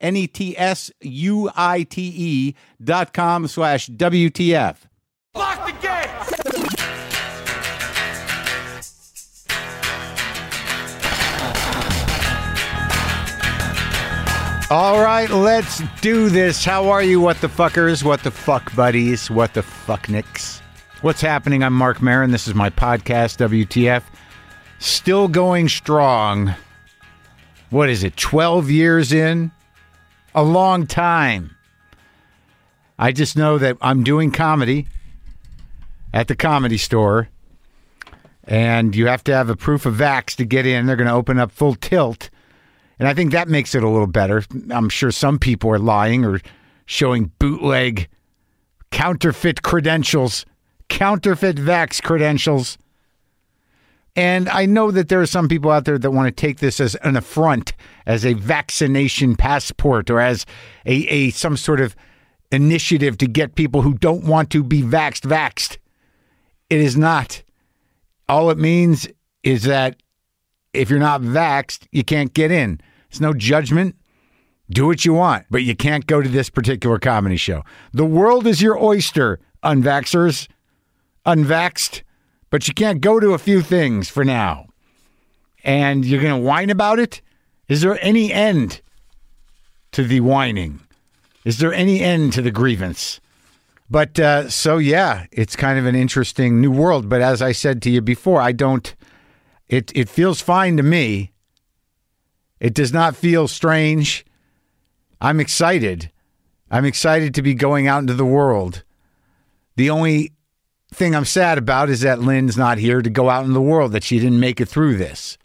N E T S U I T E dot com slash WTF. Lock the gate! All right, let's do this. How are you, what the fuckers, what the fuck buddies, what the fuck nicks? What's happening? I'm Marc Maron. This is my podcast, WTF. Still going strong. What is it, 12 years in? A long time. I just know that I'm doing comedy at the comedy store, and you have to have a proof of vax to get in. They're going to open up full tilt. And I think that makes it a little better. I'm sure some people are lying or showing bootleg, counterfeit credentials, counterfeit vax credentials. And I know that there are some people out there that want to take this as an affront, as a vaccination passport, or as a, a some sort of initiative to get people who don't want to be vaxxed vaxxed. It is not. All it means is that if you're not vaxxed, you can't get in. It's no judgment. Do what you want, but you can't go to this particular comedy show. The world is your oyster, unvaxxers, unvaxxed, but you can't go to a few things for now. And you're going to whine about it? Is there any end to the whining? Is there any end to the grievance? But uh, so, yeah, it's kind of an interesting new world. But as I said to you before, I don't, it, it feels fine to me. It does not feel strange. I'm excited. I'm excited to be going out into the world. The only thing I'm sad about is that Lynn's not here to go out in the world, that she didn't make it through this.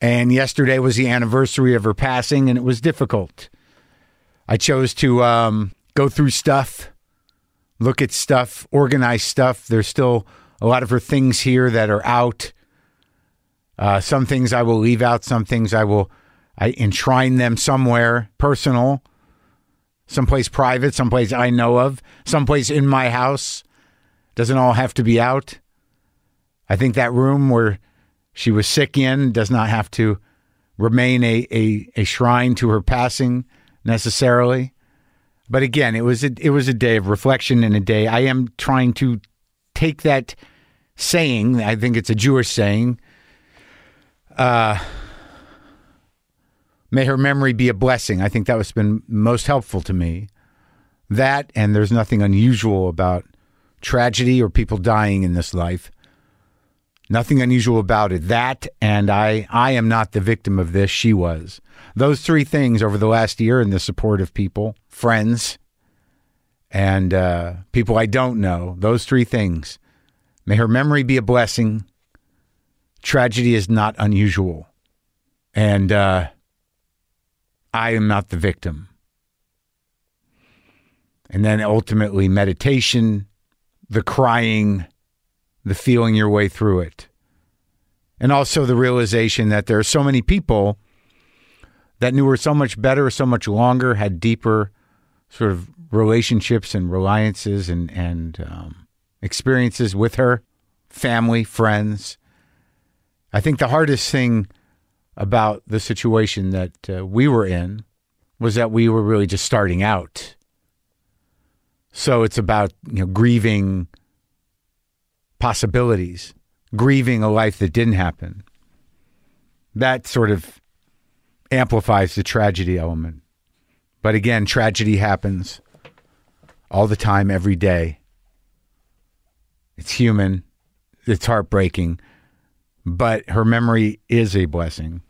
And yesterday was the anniversary of her passing, and it was difficult. I chose to um, go through stuff, look at stuff, organize stuff. There's still a lot of her things here that are out. Uh, some things I will leave out. Some things I will I enshrine them somewhere personal, someplace private, someplace I know of, someplace in my house. Doesn't all have to be out. I think that room where she was sick in does not have to remain a, a, a shrine to her passing necessarily. But again, it was a, it was a day of reflection and a day. I am trying to take that saying. I think it's a Jewish saying. Uh, may her memory be a blessing. I think that was been most helpful to me. That and there's nothing unusual about tragedy or people dying in this life. Nothing unusual about it. That and I I am not the victim of this, she was. Those three things over the last year in the support of people, friends, and uh, people I don't know, those three things. May her memory be a blessing. Tragedy is not unusual. And uh, I am not the victim. And then ultimately, meditation, the crying, the feeling your way through it. And also the realization that there are so many people that knew her so much better, so much longer, had deeper sort of relationships and reliances and, and um, experiences with her, family, friends. I think the hardest thing about the situation that uh, we were in was that we were really just starting out. So it's about you know grieving possibilities, grieving a life that didn't happen. That sort of amplifies the tragedy element. But again, tragedy happens all the time, every day. It's human. It's heartbreaking, but her memory is a blessing.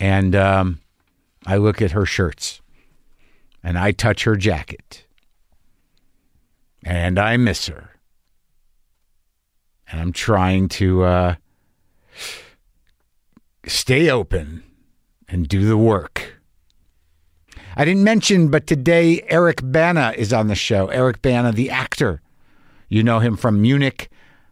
And um, I look at her shirts and I touch her jacket and I miss her. And I'm trying to uh, stay open and do the work. I didn't mention, but today Eric Bana is on the show. Eric Bana, the actor. You know him from Munich,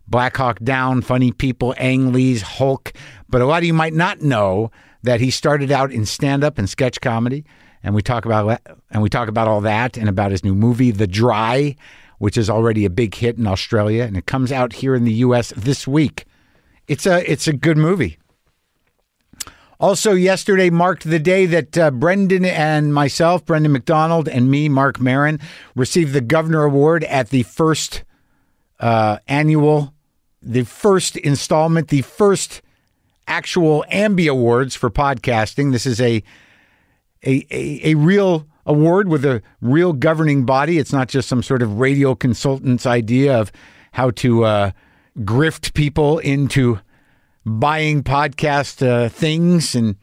Black Hawk Down, Funny People, Ang Lee's Hulk. But a lot of you might not know that he started out in stand up and sketch comedy. And we talk about and we talk about all that and about his new movie, The Dry, which is already a big hit in Australia, and it comes out here in the U.S. this week. It's a it's a good movie. Also, yesterday marked the day that uh, Brendan and myself, Brendan McDonald, and me, Marc Maron, received the Governor Award at the first uh, annual, the first installment, the first actual Ambie Awards for podcasting. This is a a, a, a real award with a real governing body. It's not just some sort of radio consultant's idea of how to uh, grift people into buying podcast uh, things and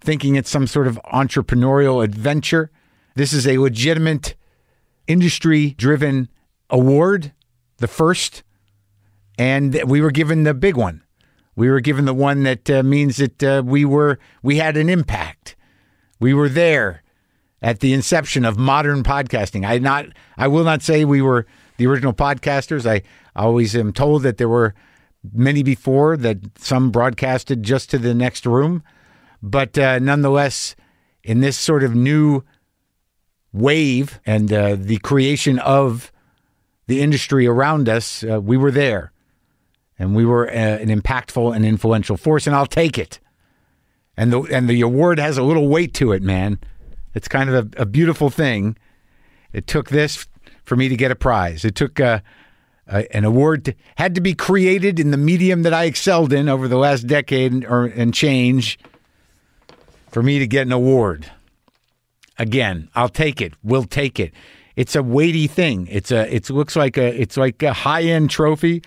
thinking it's some sort of entrepreneurial adventure. This is a legitimate industry driven award, the first, and we were given the big one. We were given the one that uh, means that uh, we were we had an impact. We were there at the inception of modern podcasting. I not I will not say we were the original podcasters. I always am told that there were many before that some broadcasted just to the next room, but uh, nonetheless, in this sort of new wave and uh, the creation of the industry around us, uh, we were there, and we were uh, an impactful and influential force, and I'll take it. And the and the award has a little weight to it, man. It's kind of a, a beautiful thing. It took this for me to get a prize. It took uh, an award to, had to be created in the medium that I excelled in over the last decade or and change for me to get an award. Again, I'll take it. We'll take it. It's a weighty thing. It's a. It looks like a. It's like a high end trophy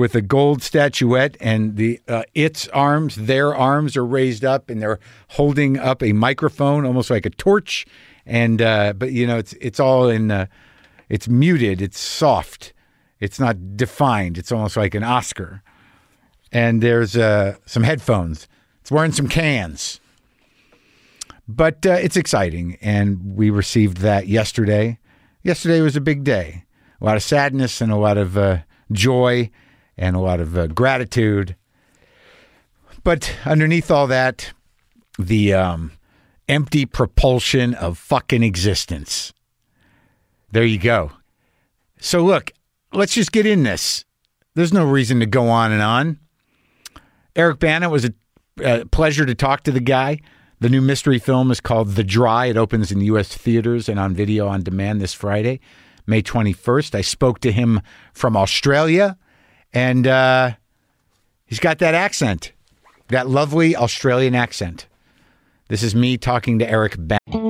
with a gold statuette, and the uh, its arms, their arms are raised up, and they're holding up a microphone, almost like a torch. And uh, but you know, it's it's all in. Uh, it's muted. It's soft. It's not defined. It's almost like an Oscar. And there's uh, some headphones. It's wearing some cans. But uh, it's exciting. And we received that yesterday. Yesterday was a big day. A lot of sadness and a lot of uh, joy and a lot of uh, gratitude. But underneath all that, the um, empty propulsion of fucking existence. There you go. So, look, let's just get in this. There's no reason to go on and on. Eric Bana was a, a pleasure to talk to the guy. The new mystery film is called The Dry. It opens in U.S. theaters and on video on demand this Friday, May 21st. I spoke to him from Australia, and uh, he's got that accent, that lovely Australian accent. This is me talking to Eric Bana.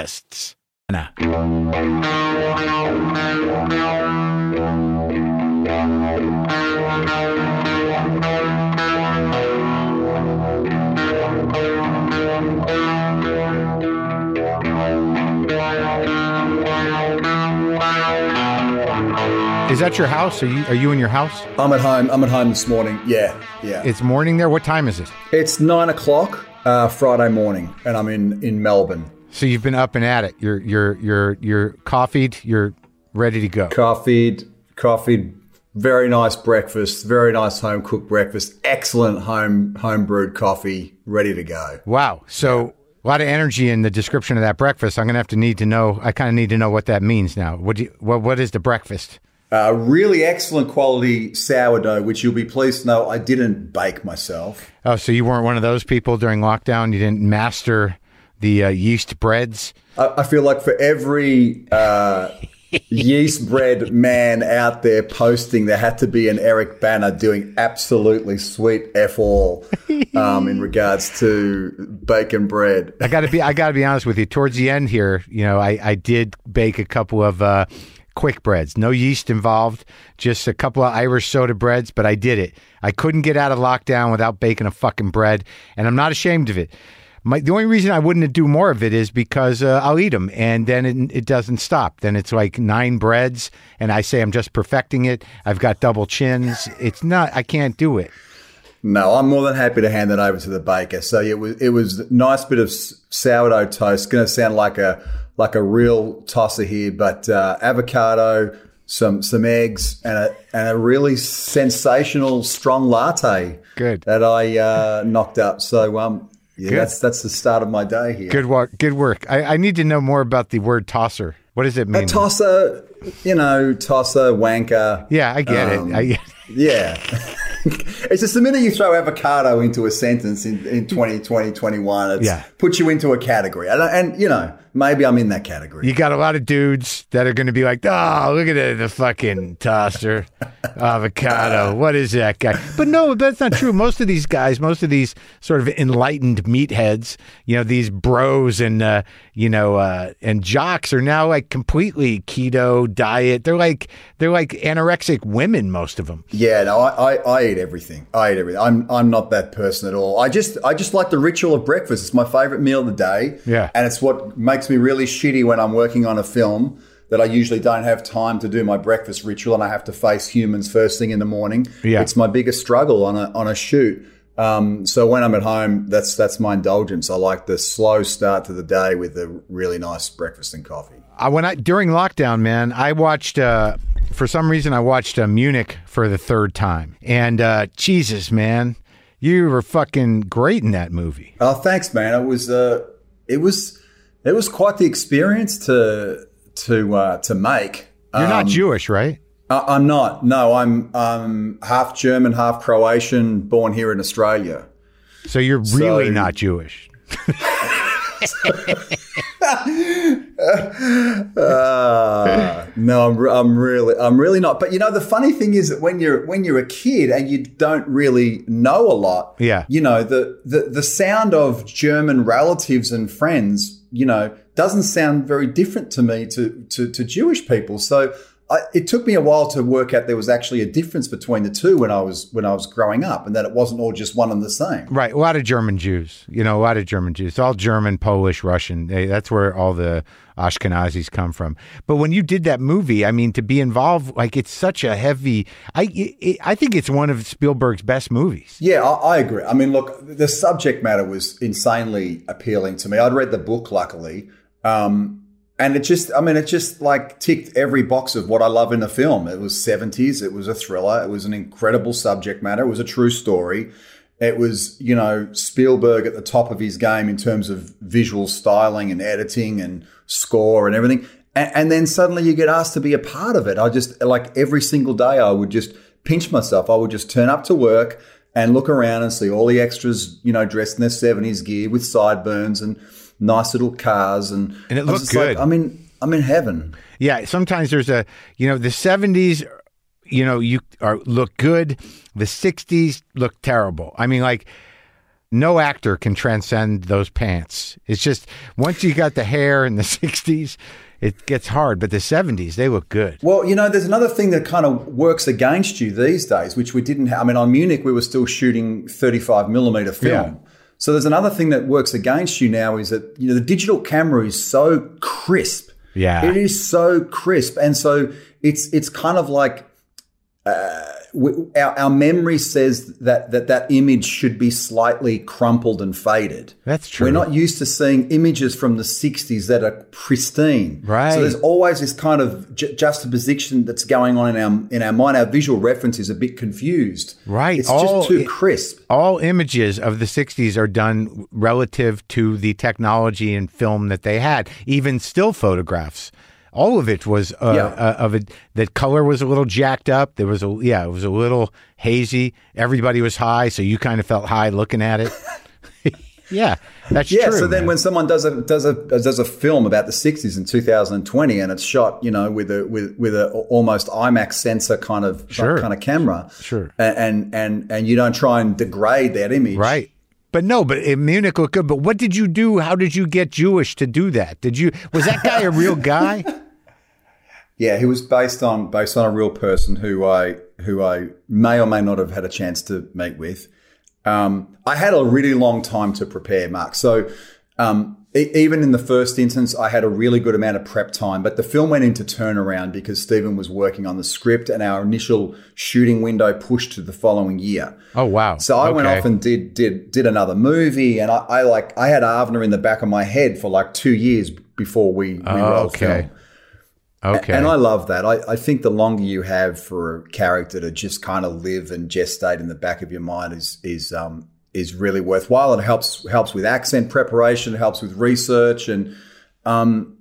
podcasts. Is that your house? Are you are you in your house? I'm at home. I'm at home this morning. Yeah, yeah. It's morning there. What time is it? It's nine o'clock uh, Friday morning, and I'm in in Melbourne. So you've been up and at it. You're you're you're you're coffeeed. You're ready to go. Coffeed, coffeed. Very nice breakfast. Very nice home cooked breakfast. Excellent home home brewed coffee. Ready to go. Wow. So a lot of energy in the description of that breakfast. I'm gonna have to need to know. I kind of need to know what that means now. What do you, what what is the breakfast? Uh, really excellent quality sourdough, which you'll be pleased to know I didn't bake myself. Oh, so you weren't one of those people during lockdown. You didn't master the uh, yeast breads. I, I feel like for every uh, yeast bread man out there posting, there had to be an Eric Bana doing absolutely sweet f all um, in regards to bacon bread. I got to be I got to be honest with you. Towards the end here, you know, I I did bake a couple of. Uh, quick breads, no yeast involved, just a couple of Irish soda breads, but I did it. I couldn't get out of lockdown without baking a fucking bread, and I'm not ashamed of it. My, the only reason I wouldn't do more of it is because uh, I'll eat them, and then it, it doesn't stop. Then it's like nine breads, and I say I'm just perfecting it. I've got double chins. It's not. I can't do it. No, I'm more than happy to hand that over to the baker. So it was it was a nice bit of sourdough toast. Going to sound like a like a real tosser here, but uh, avocado, some some eggs, and a and a really sensational strong latte. Good. that I uh, knocked up. So um, yeah, Good. that's that's the start of my day here. Good work. Good work. I, I need to know more about the word tosser. What does it mean? A tosser, you know, tosser, wanker. yeah, I get Um, it. I, Yeah. it's just the minute you throw avocado into a sentence in, in 2020, 21, it Yeah. puts you into a category. And, and, you know, maybe I'm in that category. You got a lot of dudes that are going to be like, "Oh, look at the, the fucking tosser, avocado. What is that guy?" But no, that's not true. Most of these guys, most of these sort of enlightened meatheads, you know, these bros and uh, you know uh, and jocks are now like completely keto diet. They're like they're like anorexic women. Most of them. Yeah, no, I, I, I eat everything. I eat everything. I'm I'm not that person at all. I just I just like the ritual of breakfast. It's my favorite meal of the day. Yeah. And it's what makes me really shitty when I'm working on a film that I usually don't have time to do my breakfast ritual and I have to face humans first thing in the morning. Yeah. It's my biggest struggle on a on a shoot. Um, so when I'm at home, that's that's my indulgence. I like the slow start to the day with a really nice breakfast and coffee. I, when I during lockdown, man, I watched. Uh, for some reason, I watched uh, Munich for the third time, and uh, Jesus, man, you were fucking great in that movie. Oh, thanks, man. It was uh, it was it was quite the experience to to uh, to make. You're not Um, Jewish, right? I- I'm not. No, I'm um, half German, half Croatian, born here in Australia. So you're really so- not Jewish. Uh, no, I'm, I'm really, I'm really not. But you know, the funny thing is that when you're when you're a kid and you don't really know a lot, Yeah. you know, the the the sound of German relatives and friends, you know, doesn't sound very different to me to to, to Jewish people. So. I, it took me a while to work out there was actually a difference between the two when I was when I was growing up, and that it wasn't all just one and the same. Right, a lot of German Jews. You know, a lot of German Jews. All German, Polish, Russian. They, that's where all the Ashkenazis come from. But when you did that movie, I mean, to be involved, like it's such a heavy. I it, I think it's one of Spielberg's best movies. Yeah, I, I agree. I mean, look, the subject matter was insanely appealing to me. I'd read the book, luckily. Um, and it just, I mean, it just like ticked every box of what I love in a film. It was 70s. It was a thriller. It was an incredible subject matter. It was a true story. It was, you know, Spielberg at the top of his game in terms of visual styling and editing and score and everything. And, and then suddenly you get asked to be a part of it. I just, like every single day, I would just pinch myself. I would just turn up to work and look around and see all the extras, you know, dressed in their 70s gear with sideburns and nice little cars. And, And it looks just like, good. I'm in, I'm in heaven. Yeah, sometimes there's a you know the '70s. You know, you are look good. The '60s look terrible. I mean, like no actor can transcend those pants. It's just once you got the hair in the '60s, it gets hard. But the '70s, they look good. Well, you know, there's another thing that kind of works against you these days, which we didn't have. I mean, on Munich, we were still shooting 35 millimeter film. Yeah. So there's another thing that works against you now is that, you know, the digital camera is so crisp Yeah. It is so crisp. And so it's it's kind of like uh, we, our, our memory says that, that that image should be slightly crumpled and faded. That's true. We're not used to seeing images from the 60s that are pristine. Right. So there's always this kind of ju- juxtaposition that's going on in our in our mind. Our visual reference is a bit confused. Right. It's All- just too crisp. all images of the 60s are done relative to the technology and film that they had even still photographs all of it was uh, Yeah. uh, of it that color was a little jacked up there was a yeah it was a little hazy everybody was high so you kind of felt high looking at it yeah that's Yeah. true so then man. when someone does a does a does a film about the 60s in 2020 and it's shot, you know, with a with with a almost IMAX sensor kind of Sure. kind of camera. Sure. And and and you don't try and degrade that image. right but no but in munich looked good but what did you do how did you get jewish to do that did you was that guy a real guy Yeah, he was based on based on a real person who I who I may or may not have had a chance to meet with. Um, I had a really long time to prepare, Mark. So um, e- even in the first instance, I had a really good amount of prep time. But the film went into turnaround because Stephen was working on the script, and our initial shooting window pushed to the following year. oh wow So I went off and did did did another movie, and I, I like I had Avner in the back of my head for like two years before we we rolled okay. film. okay And I love that. I, I think the longer you have for a character to just kind of live and gestate in the back of your mind is is um is really worthwhile. It helps helps with accent preparation, helps with research, and um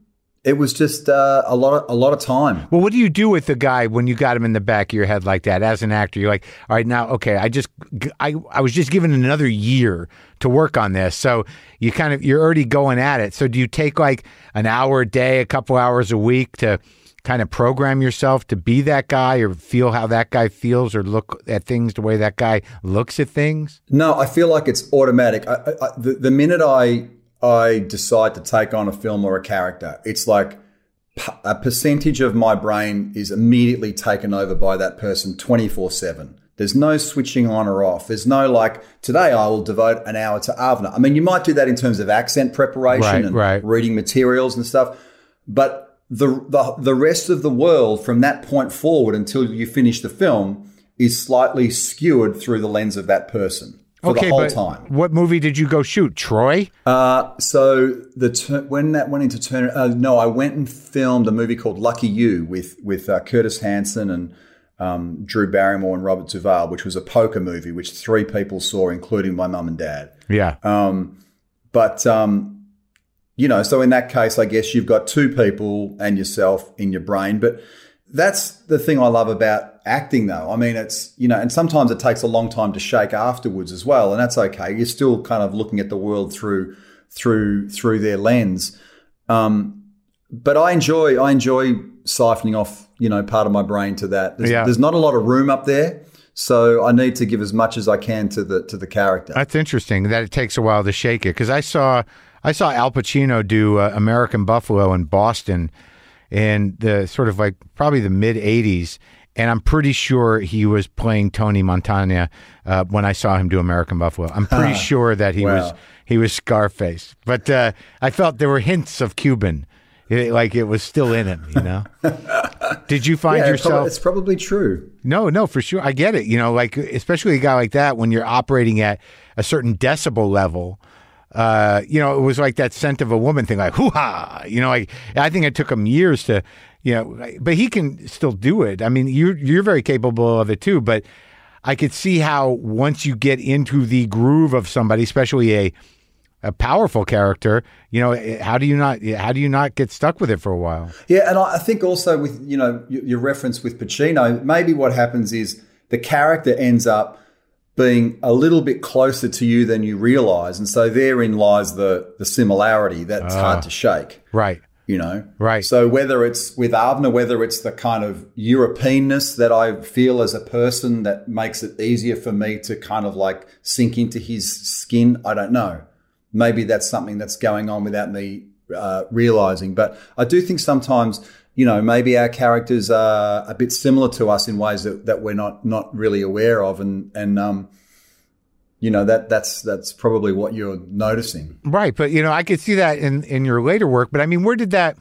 it was just uh, a lot of a lot of time. Well, what do you do with the guy when you got him in the back of your head like that? As an actor, you're like, all right, now, okay, I just, I, I was just given another year to work on this, so you kind of, you're already going at it. So do you take like an hour a day, a couple hours a week to kind of program yourself to be that guy, or feel how that guy feels, or look at things the way that guy looks at things? No, I feel like it's automatic. I, I, the, the minute I I decide to take on a film or a character, it's like a percentage of my brain is immediately taken over by that person 24 7. There's no switching on or off. There's no like, today I will devote an hour to Avner. I mean, you might do that in terms of accent preparation Right, and right. reading materials and stuff, but the, the, the rest of the world from that point forward until you finish the film is slightly skewered through the lens of that person for the whole but time. what movie did you go shoot? Troy? Uh, so the when that went into turn, uh, no, I went and filmed a movie called Lucky You with with uh, Curtis Hanson and um, Drew Barrymore and Robert Duvall, which was a poker movie, which three people saw, including my mum and dad. Yeah. Um, But um, you know, so in that case, I guess you've got two people and yourself in your brain. But that's the thing I love about acting, though. I mean, it's you know, and sometimes it takes a long time to shake afterwards as well, and that's okay. You're still kind of looking at the world through through through their lens. Um, but I enjoy I enjoy siphoning off you know part of my brain to that. There's, Yeah. there's not a lot of room up there. So I need to give as much as I can to the to the character. That's interesting that it takes a while to shake it because I saw I saw Al Pacino do uh, American Buffalo in Boston in the sort of like probably the mid '80s, and I'm pretty sure he was playing Tony Montana uh, when I saw him do American Buffalo. I'm pretty sure that he was Wow. he was Scarface, but uh, I felt there were hints of Cuban, It- like it was still in him. You know? Did you find Yeah, yourself? it's probably true. No, no, for sure. I get it. You know, like especially a guy like that when you're operating at a certain decibel level. Uh, you know, it was like that scent of a woman thing, like hoo ha. You know, like I think it took him years to, you know, but he can still do it. I mean, you're you're very capable of it too. But I could see how once you get into the groove of somebody, especially a a powerful character, you know, how do you not how do you not get stuck with it for a while? Yeah, and I I think also with you know your reference with Pacino, maybe what happens is the character ends up being a little bit closer to you than you realize, and so therein lies the the similarity that's hard to shake. Right. You know, Right. So whether it's with Avner, whether it's the kind of Europeanness that I feel as a person that makes it easier for me to kind of like sink into his skin, I don't know. Maybe that's something that's going on without me uh, realizing. But I do think sometimes, you know, maybe our characters are a bit similar to us in ways that, that we're not not really aware of, and and um, you know that that's that's probably what you're noticing. Right, but you know, I could see that in in your later work. But I mean, where did that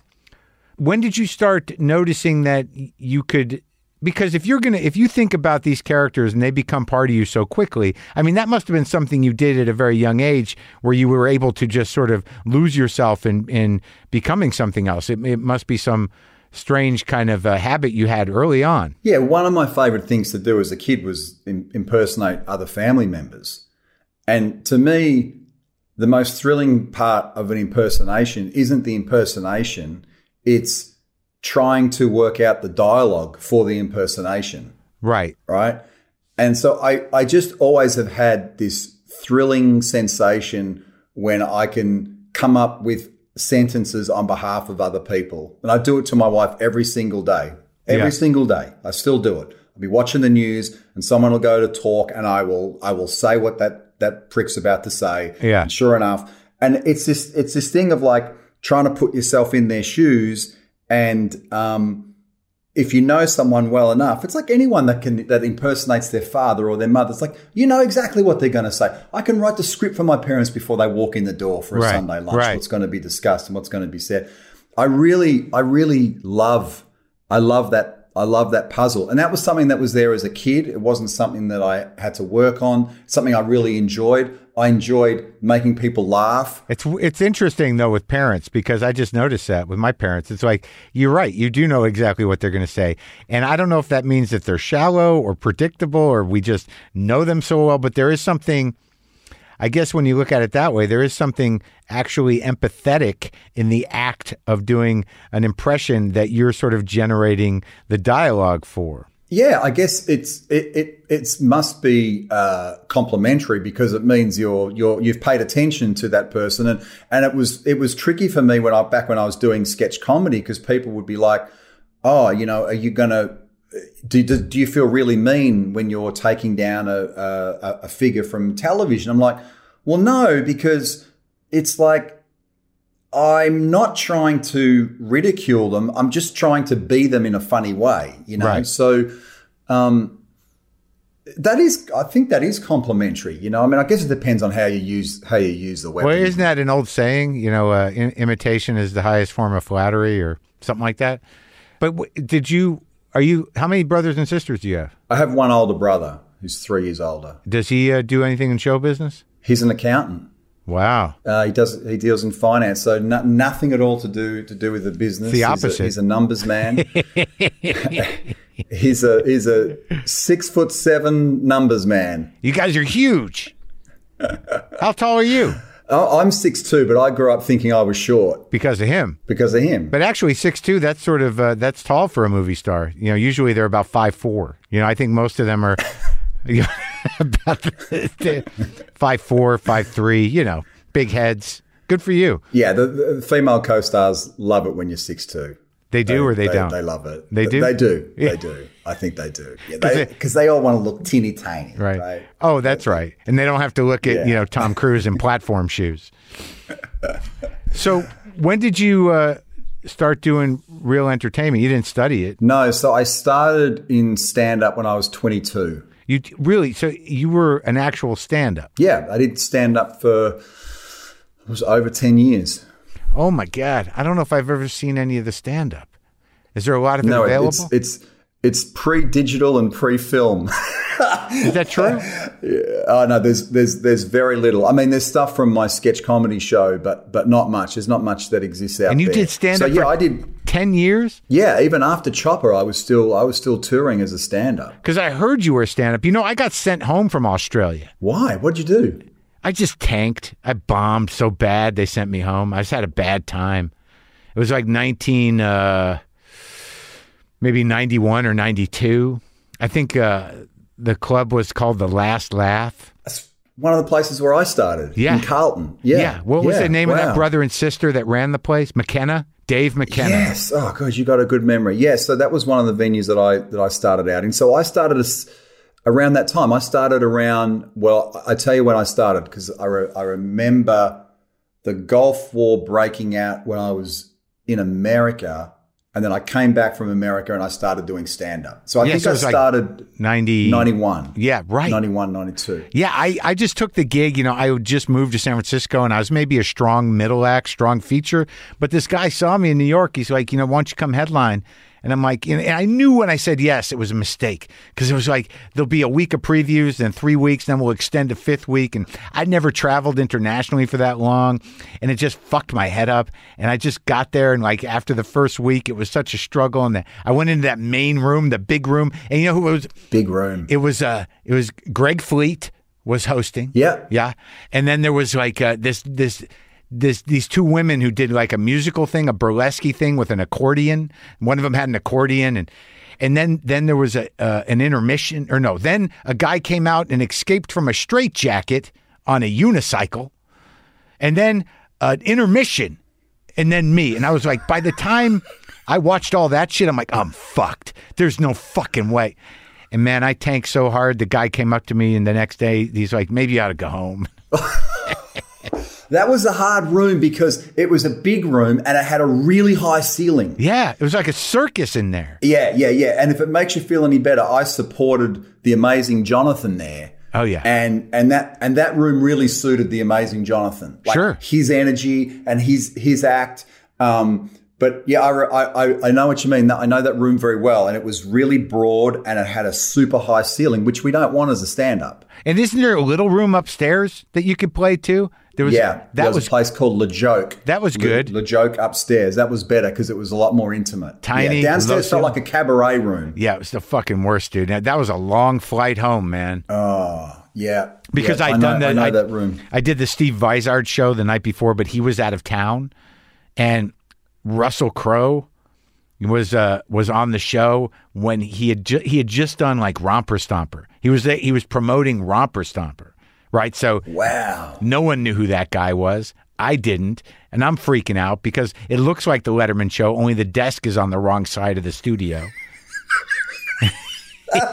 when did you start noticing that you could because if you're gonna if you think about these characters and they become part of you so quickly i mean that must have been something you did at a very young age where you were able to just sort of lose yourself in in becoming something else it, it must be some strange kind of uh, habit you had early on Yeah, one of my favorite things to do as a kid was im- impersonate other family members. And to me, the most thrilling part of an impersonation isn't the impersonation, it's trying to work out the dialogue for the impersonation, right right? And so I, I just always have had this thrilling sensation when I can come up with sentences on behalf of other people. And I do it to my wife every single day. Every Yeah. single day. I still do it. I'll be watching the news and someone will go to talk and I will I will say what that that prick's about to say. Yeah. And sure enough. And it's this it's this thing of like trying to put yourself in their shoes and um if you know someone well enough, it's like anyone that can that impersonates their father or their mother. It's like you know exactly what they're going to say. I can write the script for my parents before they walk in the door for a Right, Sunday lunch. right. What's going to be discussed and what's going to be said. I really, I really love, I love that. I love that puzzle, and that was something that was there as a kid. It wasn't something that I had to work on. Something I really enjoyed. I enjoyed making people laugh. It's it's interesting though with parents because I just noticed that with my parents. It's like you're right. You do know exactly what they're going to say, and I don't know if that means that they're shallow or predictable or we just know them so well. But there is something. I guess when you look at it that way, there is something actually empathetic in the act of doing an impression that you're sort of generating the dialogue for. Yeah, I guess it's it it it's must be uh, complimentary because it means you're you're you've paid attention to that person and and it was it was tricky for me when I back when I was doing sketch comedy because people would be like, oh, you know, are you gonna do, do, do you feel really mean when you're taking down a, a a figure from television? I'm like, well, no, because it's like I'm not trying to ridicule them. I'm just trying to be them in a funny way, you know. Right. So um, that is, I think that is complimentary. You know, I mean, I guess it depends on how you use how you use the weapon. Well, isn't that an old saying? You know, uh, in, imitation is the highest form of flattery, or something like that. But w- did you? Are you? How many brothers and sisters do you have? I have one older brother who's three years older. Does he uh, do anything in show business? He's an accountant. Wow. Uh, he does. He deals in finance, so no, nothing at all to do to do with the business. The He's a- opposite. He's a, numbers man. he's a he's a six foot seven numbers man. You guys are huge. How tall are you? I'm six two, but I grew up thinking I was short Because of him. because of him. But actually, six two. That's sort of uh, that's tall for a movie star. You know, usually they're about five four. You know, I think most of them are you know, about five four, five three. You know, big heads. Good for you. Yeah, the, the female co-stars love it when you're six two. They do or they, don't. They love it. They do? They do. Yeah. They do. I think they do. Yeah, 'Cause because it- they, they all want to look teeny tiny. Right. Right. Oh, that's right. And they don't have to look at, Yeah. you know, Tom Cruise in platform shoes. So, when did you uh, start doing real entertainment? You didn't study it. No, so I started in stand up when I was 22. You really so you were an actual stand-up. Yeah, I did stand up for it was over 10 years. Oh my god. I don't know if I've ever seen any of the stand-up. Is there a lot of it No, available? it's it's it's pre-digital and pre-film. Is that true? oh no, there's there's there's very little. I mean, there's stuff from my sketch comedy show, but but not much. There's not much that exists out there. And you there. did stand up. So yeah, for- I did. 10 years? Yeah, even after Chopper, I was still I was still touring as a stand-up. Cuz I heard you were a stand-up. You know, I got sent home from Australia. Why? What'd you do? I just tanked. I bombed so bad they sent me home. I just had a bad time. It was like 19 uh maybe 91 or 92. I think uh the club was called The Last Laugh. That's one of the places where I started. Yeah. in Carlton. Yeah. yeah. What was Yeah. the name of that brother and sister that ran the place? McKenna? Dave McKenna. Yes. Oh god, you got a good memory. Yes. So that was one of the venues that I that I started out in. So I started as, around that time. I started around. Well, I tell you when I started because I re, I remember the Gulf War breaking out when I was in America, and then I came back from America and I started doing stand up. So I Yeah, think so I it's like started 90 91. Yeah, right. 91, 92. Yeah, I, I just took the gig. You know, I just moved to San Francisco and I was maybe a strong middle act, strong feature. But this guy saw me in New York. He's like, you know, why don't you come headline? And I'm like, and I knew when I said yes, it was a mistake because it was like there'll be a week of previews, then three weeks, then we'll extend to fifth week. And I'd never traveled internationally for that long, and it just fucked my head up. And I just got there, and like after the first week, it was such a struggle. And the, I went into that main room, the big room, and you know who it was? Big room. It was uh, it was Greg Fleet was hosting. Yeah. Yeah. And then there was like uh, this this this these two women who did like a musical thing, a burlesque thing with an accordion. One of them had an accordion and and then then there was a uh, an intermission or no, then a guy came out and escaped from a straitjacket on a unicycle. And then an intermission and then me. And I was like by the time I watched all that shit, I'm like, I'm fucked. There's no fucking way. And man, I tanked so hard. The guy came up to me, and the next day he's like, "Maybe you ought to go home." That was a hard room because it was a big room and it had a really high ceiling. Yeah, it was like a circus in there. Yeah, yeah, yeah. And if it makes you feel any better, I supported the amazing Jonathan there. Oh, yeah. and and that and that room really suited the amazing Jonathan. Like Sure. his energy and his his act. Um, but yeah, I, I I know what you mean. I know that room very well, and it was really broad and it had a super high ceiling, which we don't want as a stand up. And isn't there a little room upstairs that you could play too? There was Yeah, that there was, was a place called Le Joke. That was good. Le, Le Joke upstairs. That was better because it was a lot more intimate. Tiny, Yeah, downstairs felt like a cabaret room. yeah, it was the fucking worst, dude. That was a long flight home, man. Oh, yeah. because Yeah, I'd I know, done that. I know I, that room. I did the Steve Vizard show the night before, but he was out of town, and Russell Crowe was uh, was on the show when he had ju- he had just done like Romper Stomper. He was he was promoting Romper Stomper, right? So Wow. no one knew who that guy was. I didn't, and I'm freaking out because it looks like the Letterman show, only the desk is on the wrong side of the studio.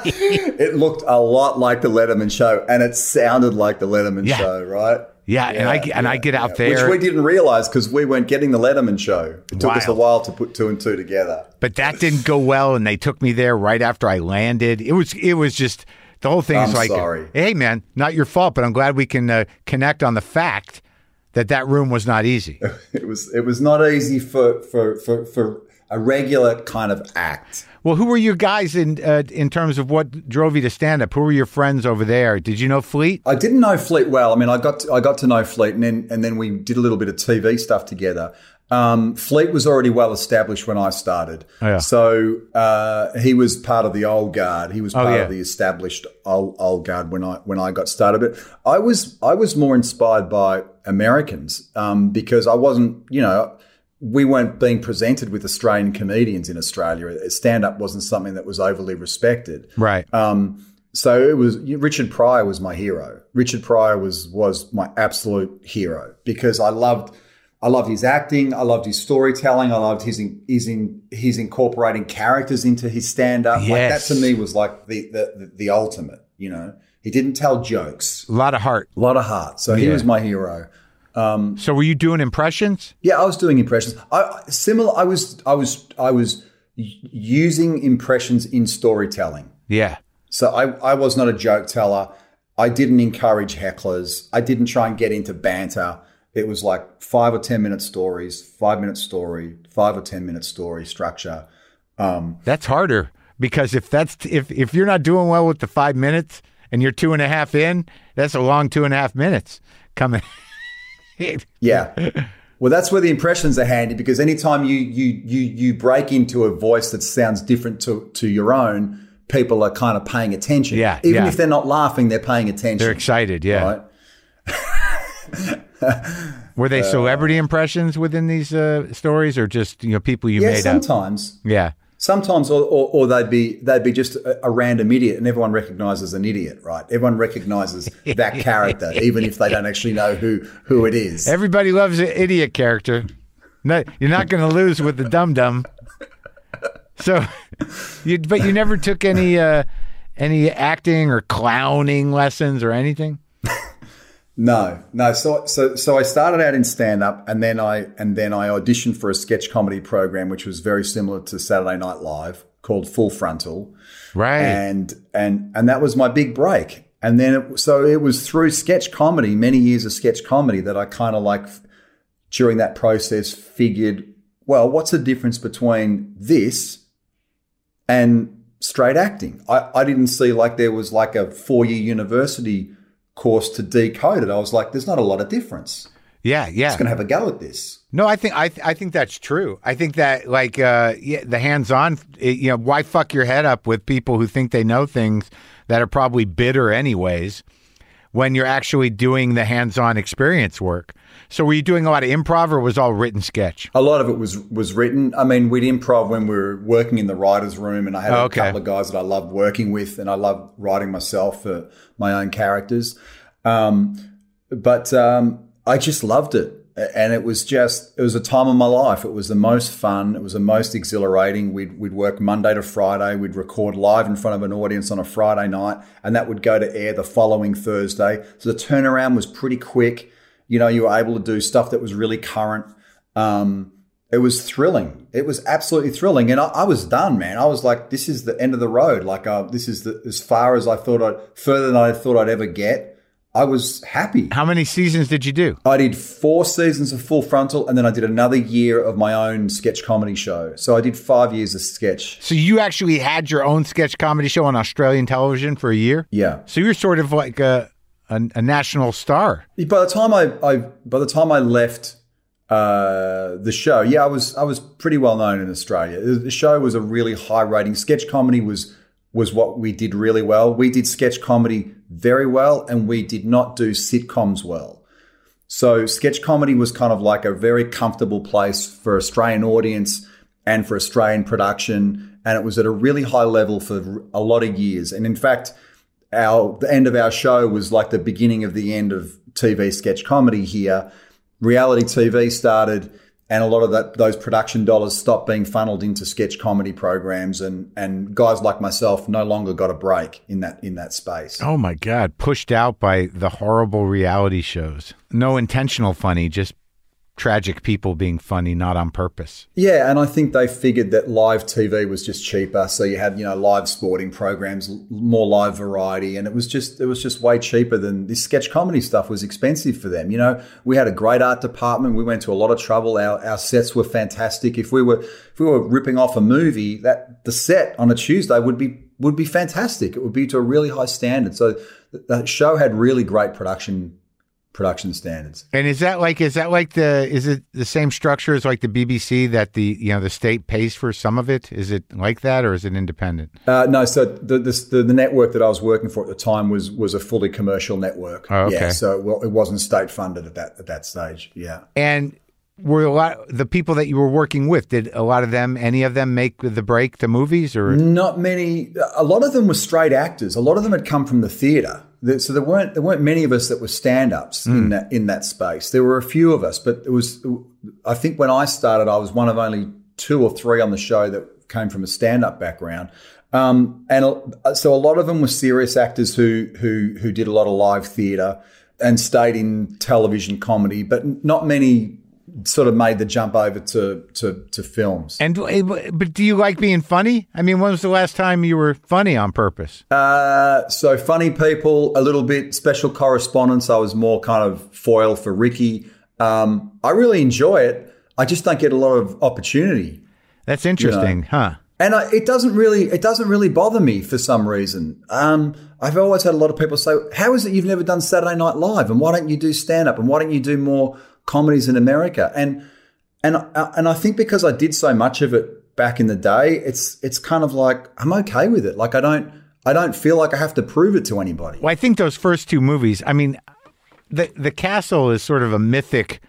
It looked a lot like the Letterman show, and it sounded like the Letterman Yeah. show, right? Yeah, and I and I get out there. Which we didn't realize because we weren't getting the Letterman show. It took us a while to put two and two together. but that didn't go well and they took me there right after I landed. It was it was just the whole thing is I'm like sorry. hey man, not your fault, but I'm glad we can uh, connect on the fact that that room was not easy. It was it was not easy for for for, for a regular kind of act. well, who were you guys in uh, in terms of what drove you to stand up? Who were your friends over there? Did you know Fleet? I didn't know Fleet well. I mean, I got to, I got to know Fleet, and then and then we did a little bit of TV stuff together. Um, Fleet was already well established when I started, Oh, yeah. so uh, he was part of the old guard. He was part Oh, yeah. of the established old, old guard when I when I got started. But I was I was more inspired by Americans um, because I wasn't you know we weren't being presented with Australian comedians in Australia. Stand up wasn't something that was overly respected. Right. Um, so it was Richard Pryor was my hero. Richard Pryor was was my absolute hero because I loved I loved his acting, I loved his storytelling, I loved his in, his in, his incorporating characters into his stand up. Like that to me was like the, the the the ultimate. You know, he didn't tell jokes, a lot of heart. a lot of heart. So he was my hero. Um, so were you doing impressions? Yeah, I was doing impressions. I similar. I was I was I was using impressions in storytelling. Yeah. So I, I was not a joke teller. I didn't encourage hecklers. I didn't try and get into banter. It was like five or 10 minute stories, five minute story, five or 10 minute story structure. Um, that's harder because if that's if if you're not doing well with the five minutes and you're two and a half in, that's a long two and a half minutes coming. Yeah. Well, that's where the impressions are handy because anytime you you you you break into a voice that sounds different to to your own, people are kind of paying attention. Yeah, Even yeah. if they're not laughing, they're paying attention. They're excited, yeah. Right? Were they celebrity impressions within these uh, stories, or just you know people you Yeah, made up? sometimes. Yeah, Sometimes, or, or, or they'd be they'd be just a, a random idiot, and everyone recognizes an idiot, right? Everyone recognizes that character, even if they don't actually know who who it is. everybody loves an idiot character. No, you're not going to lose with the dum dum. So, you but you never took any uh, any acting or clowning lessons or anything. No, no. So, so, so I started out in stand up, and then I and then I auditioned for a sketch comedy program, which was very similar to Saturday Night Live, called Full Frontal, Right. and and and that was my big break. And then, it, so it was through sketch comedy, many years of sketch comedy, that I kind of like during that process figured, well, what's the difference between this and straight acting? I, I didn't see like there was like a four year university course to decode it. I was like, there's not a lot of difference. yeah, yeah. I'm going to have a go at this. No, I think I I think that's true. I think that like uh yeah, the hands-on it- you know, why fuck your head up with people who think they know things that are probably bitter anyways when you're actually doing the hands-on experience work. So were you doing a lot of improv or was all written sketch? A lot of it was was written. I mean, we'd improv when we were working in the writers' room, and I had Oh, a couple of guys that I loved working with, and I loved writing myself for my own characters. Um, but um, I just loved it, and it was just it was a time of my life. It was the most fun. It was the most exhilarating. We'd we'd work Monday to Friday. We'd record live in front of an audience on a Friday night, and that would go to air the following Thursday. So the turnaround was pretty quick. You know, you were able to do stuff that was really current. Um, it was thrilling. It was absolutely thrilling, and I, I was done, man. I was like, "This is the end of the road. Like, uh, this is the, as far as I thought I'd, further than I thought I'd ever get." I was happy. How many seasons did you do? I did four seasons of Full Frontal, and then I did another year of my own sketch comedy show. So I did five years of sketch. So you actually had your own sketch comedy show on Australian television for a year? Yeah. So you're sort of like a a, a national star. By the time I, I by the time I left uh, the show, yeah, I was I was pretty well known in Australia. The show was a really high rating. Sketch comedy was was what we did really well. We did sketch comedy very well, and we did not do sitcoms well. So sketch comedy was kind of like a very comfortable place for Australian audience and for Australian production, and it was at a really high level for a lot of years. And in fact, our the end of our show was like the beginning of the end of TV sketch comedy here. Reality TV started, and a lot of that those production dollars stopped being funneled into sketch comedy programs, and and guys like myself no longer got a break in that in that space. Oh my God, pushed out by the horrible reality shows. No intentional funny, just tragic people being funny, not on purpose. Yeah, and I think they figured that live TV was just cheaper, so you had you know live sporting programs, more live variety, and it was just it was just way cheaper than this sketch comedy stuff was expensive for them. You know, we had a great art department. We went to a lot of trouble. Our our sets were fantastic. If we were if we were ripping off a movie, that the set on a Tuesday would be would be fantastic. It would be to a really high standard. So the, show had really great production production standards. And is that like is that like the is it the same structure as like the BBC that the you know the state pays for some of it? Is it like that or is it independent? Uh, no, so the, the the the network that I was working for at the time was was a fully commercial network. Oh, okay. Yeah, so well, it wasn't state funded at that at that stage. Yeah. And were a lot the people that you were working with did a lot of them any of them make the break the movies or Not many. A lot of them were straight actors. A lot of them had come from the theatre. So there weren't there weren't many of us that were stand ups in that in that space. There were a few of us, but it was. I think when I started, I was one of only two or three on the show that came from a stand up background. Um, and so a lot of them were serious actors who who who did a lot of live theatre and stayed in television comedy, but not many sort of made the jump over to to, to films. and but do you like being funny? I mean, when was the last time you were funny on purpose? Uh, so funny people, a little bit special correspondence. I was more kind of foil for Ricky. Um, I really enjoy it. I just don't get a lot of opportunity, That's interesting, huh? and I, it doesn't really it doesn't really bother me for some reason. Um, I've always had a lot of people say, "How is it you've never done Saturday Night Live? And why don't you do stand up? And why don't you do more comedies in America?" And and uh, and I think because I did so much of it back in the day, it's it's kind of like I'm okay with it. Like I don't I don't feel like I have to prove it to anybody. Well, I think those first two movies. I mean, the the castle is sort of a mythic,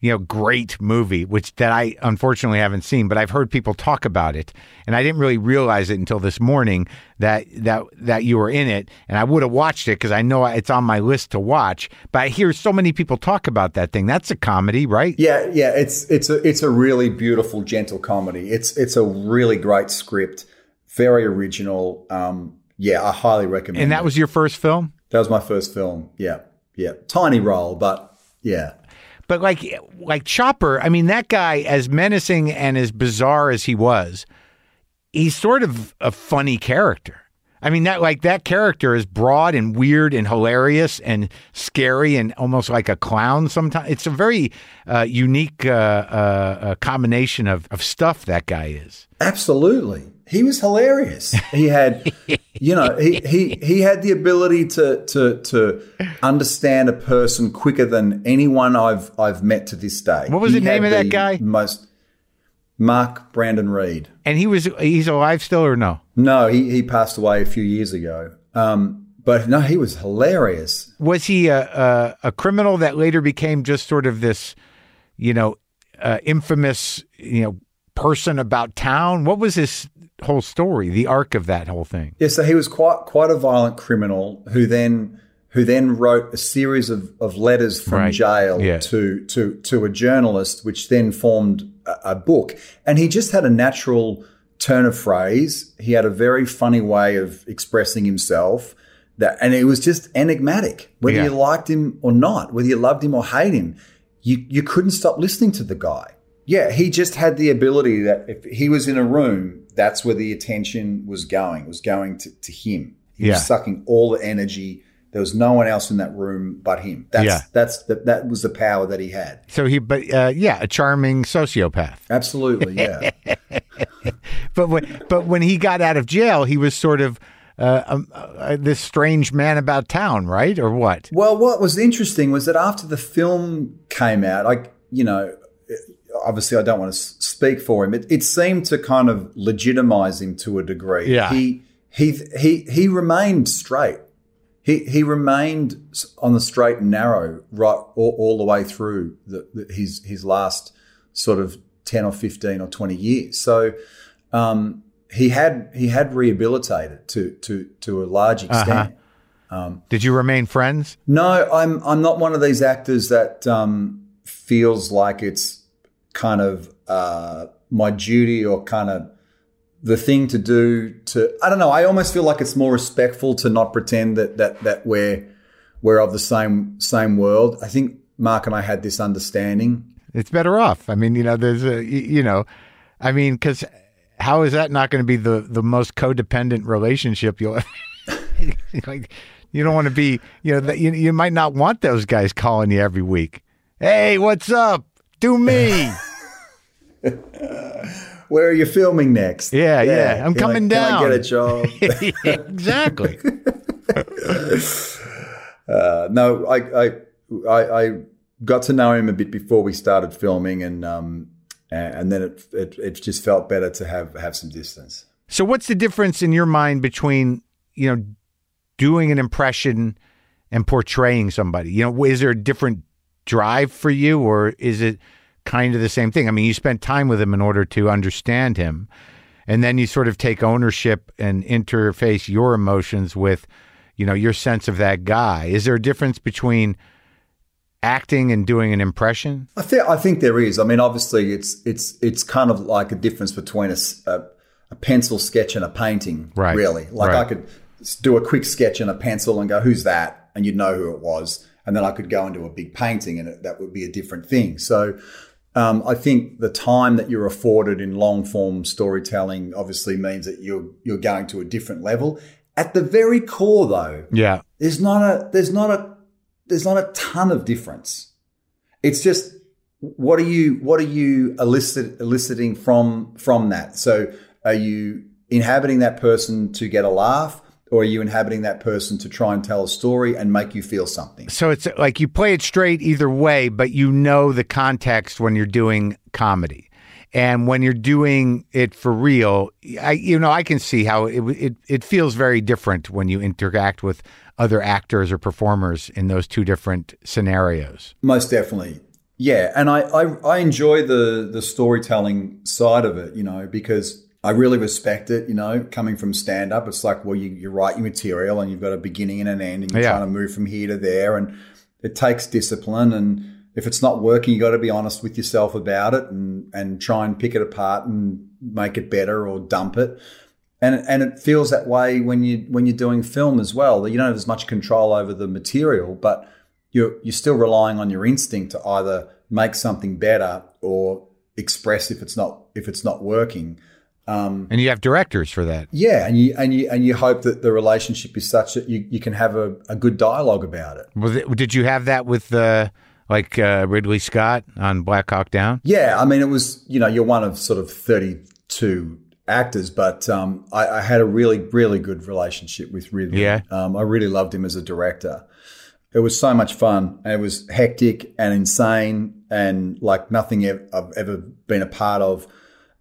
you know, great movie, which that I unfortunately haven't seen, but I've heard people talk about it, and I didn't really realize it until this morning that that that you were in it, and I would have watched it because I know it's on my list to watch. But I hear so many people talk about that thing. That's a comedy, right? Yeah, yeah, it's it's a it's a really beautiful, gentle comedy. It's it's a really great script, very original. Um, yeah, I highly recommend. And that it. was your first film. that was my first film. Yeah, yeah, tiny role, but yeah. But like like Chopper, I mean that guy as menacing and as bizarre as he was, he's sort of a funny character. I mean that like that character is broad and weird and hilarious and scary and almost like a clown sometimes. It's a very uh, unique uh, uh, combination of, of stuff that guy is. Absolutely. He was hilarious. He had, you know, he, he he had the ability to to to understand a person quicker than anyone I've I've met to this day. What was he the name of that guy? Most Mark Brandon Read. And he was he's alive still or no? No, he he passed away a few years ago. Um, but no, he was hilarious. Was he a, a a criminal that later became just sort of this, you know, uh, infamous, you know, person about town? What was his whole story, the arc of that whole thing? Yeah, so he was quite quite a violent criminal who then who then wrote a series of, of letters from Right. jail Yeah. to to to a journalist, which then formed a, a book. And he just had a natural turn of phrase. He had a very funny way of expressing himself. That and it was just enigmatic. Whether Yeah. you liked him or not, whether you loved him or hate him, you you couldn't stop listening to the guy. Yeah, he just had the ability that if he was in a room, that's where the attention was going, was going to, to him. He Yeah. was sucking all the energy. There was no one else in that room but him. That's Yeah. that's the, that was the power that he had. So he, but uh, yeah, a charming sociopath. Absolutely, yeah. But when, but when he got out of jail, he was sort of uh, um, uh, this strange man about town, right? Or what? well, what was interesting was that after the film came out, like you know, obviously I don't want to speak for him. It, it seemed to kind of legitimize him to a degree. Yeah. he he he he remained straight. He he remained on the straight and narrow right all, all the way through the, the, his his last sort of ten or fifteen or twenty years. So. Um, he had he had rehabilitated to to to a large extent. Did you remain friends? No, I'm I'm not one of these actors that um, feels like it's kind of uh, my duty or kind of the thing to do to I don't know. I almost feel like it's more respectful to not pretend that that that we're we're of the same same world. I think Mark and I had this understanding. It's better off. I mean, you know, there's a you know, I mean, because how is that not going to be the the most codependent relationship you'll like? You don't want to be, you know, that you you might not want those guys calling you every week. Hey, what's up? Do me. Where are you filming next? Yeah, yeah. I'm Can I- coming Can I down. get a job? exactly. Uh, no, I, I, I, I got to know him a bit before we started filming, and um, and and then it, it it just felt better to have have some distance. So, what's the difference in your mind between you know doing an impression and portraying somebody? You know, is there a different drive for you, or is it kind of the same thing? I mean, you spent time with him in order to understand him, and then you sort of take ownership and interface your emotions with you know your sense of that guy. Is there a difference between acting and doing an impression? I think I think there is. I mean, obviously, it's it's it's kind of like a difference between a pencil sketch and a painting. Right. Really, like I could do a quick sketch and a pencil and go, "Who's that?" and you'd know who it was, and then I could go into a big painting and it, that would be a different thing. So. Um, I think the time that you're afforded in long form storytelling obviously means that you're you're going to a different level. At the very core, though, Yeah, there's not a there's not a there's not a ton of difference. It's just what are you what are you elicit, eliciting from from that? So are you inhabiting that person to get a laugh, or are you inhabiting that person to try and tell a story and make you feel something? So it's like you play it straight either way, but you know the context when you're doing comedy. And when you're doing it for real, I you know I can see how it it it feels very different when you interact with other actors or performers in those two different scenarios. Most definitely. Yeah, and I, I I enjoy the the storytelling side of it, you know, because I really respect it. You know, coming from stand up, it's like well, you, you write your material and you've got a beginning and an end, and you're Yeah. trying to move from here to there, and it takes discipline. And if it's not working, you got to be honest with yourself about it, and and try and pick it apart and make it better or dump it. And and it feels that way when you when you're doing film as well. You don't have as much control over the material, but you're you're still relying on your instinct to either make something better or express if it's not if it's not working. Um, and you have directors for that. Yeah, and you and you and you hope that the relationship is such that you, you can have a, a good dialogue about it. Was it, did you have that with uh, like uh, Ridley Scott on Black Hawk Down? Yeah, I mean it was you know you're one of sort of thirty two actors, but um, I, I, had a really really good relationship with Ridley. Yeah, um, I really loved him as a director. It was so much fun. And it was hectic and insane and like nothing I've ever been a part of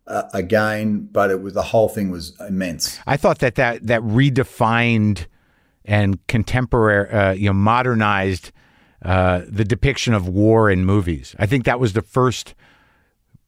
uh, again, but it was the whole thing was immense. I thought that that that redefined and contemporary, uh, you know, modernized uh, the depiction of war in movies. I think that was the first,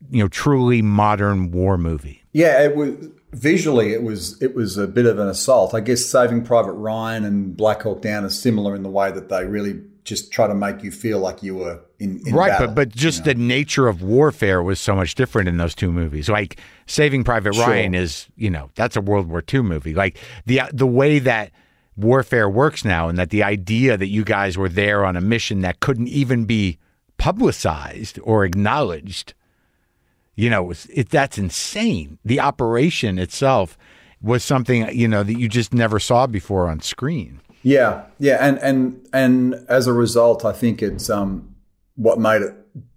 you know, truly modern war movie. Yeah, it was visually it was it was a bit of an assault. I guess Saving Private Ryan and Black Hawk Down are similar in the way that they really just try to make you feel like you were in, in right, battle, but but just you know? the nature of warfare was so much different in those two movies. Like Saving Private sure. Ryan is, you know, that's a World War II movie. Like the the way that warfare works now, and that the idea that you guys were there on a mission that couldn't even be publicized or acknowledged, you know, it, that's insane. The operation itself was something you know that you just never saw before on screen. Yeah, yeah, and and and as a result, I think it's um what made it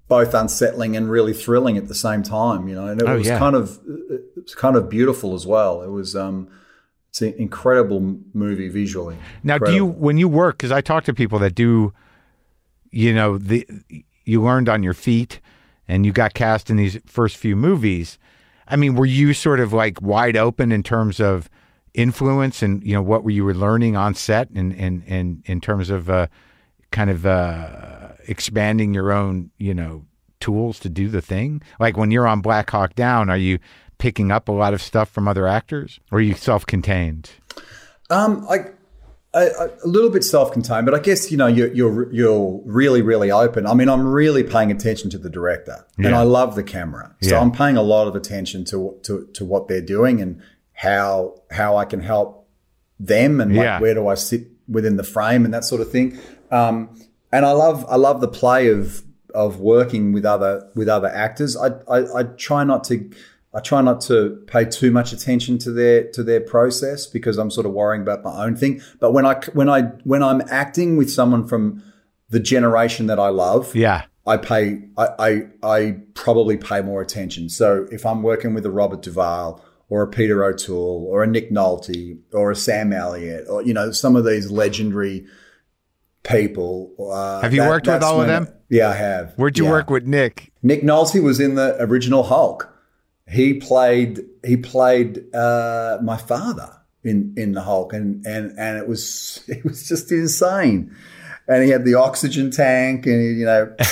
both unsettling and really thrilling at the same time. You know, and it oh, was yeah. kind of it was kind of beautiful as well. It was um it's an incredible movie visually. Now, incredible. do you when you work? Because I talk to people that do, you know, the you learned on your feet, and you got cast in these first few movies. I mean, were you sort of like wide open in terms of influence and you know what were you were learning on set and and and in terms of uh, kind of uh, expanding your own you know tools to do the thing like when you're on black hawk down are you picking up a lot of stuff from other actors or are you self-contained um I, a little bit self-contained, but I guess you know you're, you're you're really really open. I mean, I'm really paying attention to the director, yeah. and I love the camera, so yeah. I'm paying a lot of attention to to to what they're doing and how how I can help them and like yeah. where do I sit within the frame and that sort of thing. Um, and I love I love the play of of working with other with other actors. I, I, I try not to I try not to pay too much attention to their to their process because I'm sort of worrying about my own thing. But when I when I when I'm acting with someone from the generation that I love, yeah, I pay I I, I probably pay more attention. So if I'm working with a Robert Duvall or a Peter O'Toole or a Nick Nolte or a Sam Elliott or, you know, some of these legendary people. Uh, have you that, worked with all of them? yeah, I have. Where'd you yeah. work with Nick? Nick Nolte was in the original Hulk. He played he played uh, my father in in the Hulk, and and and it was it was just insane. And he had the oxygen tank, and he, you know.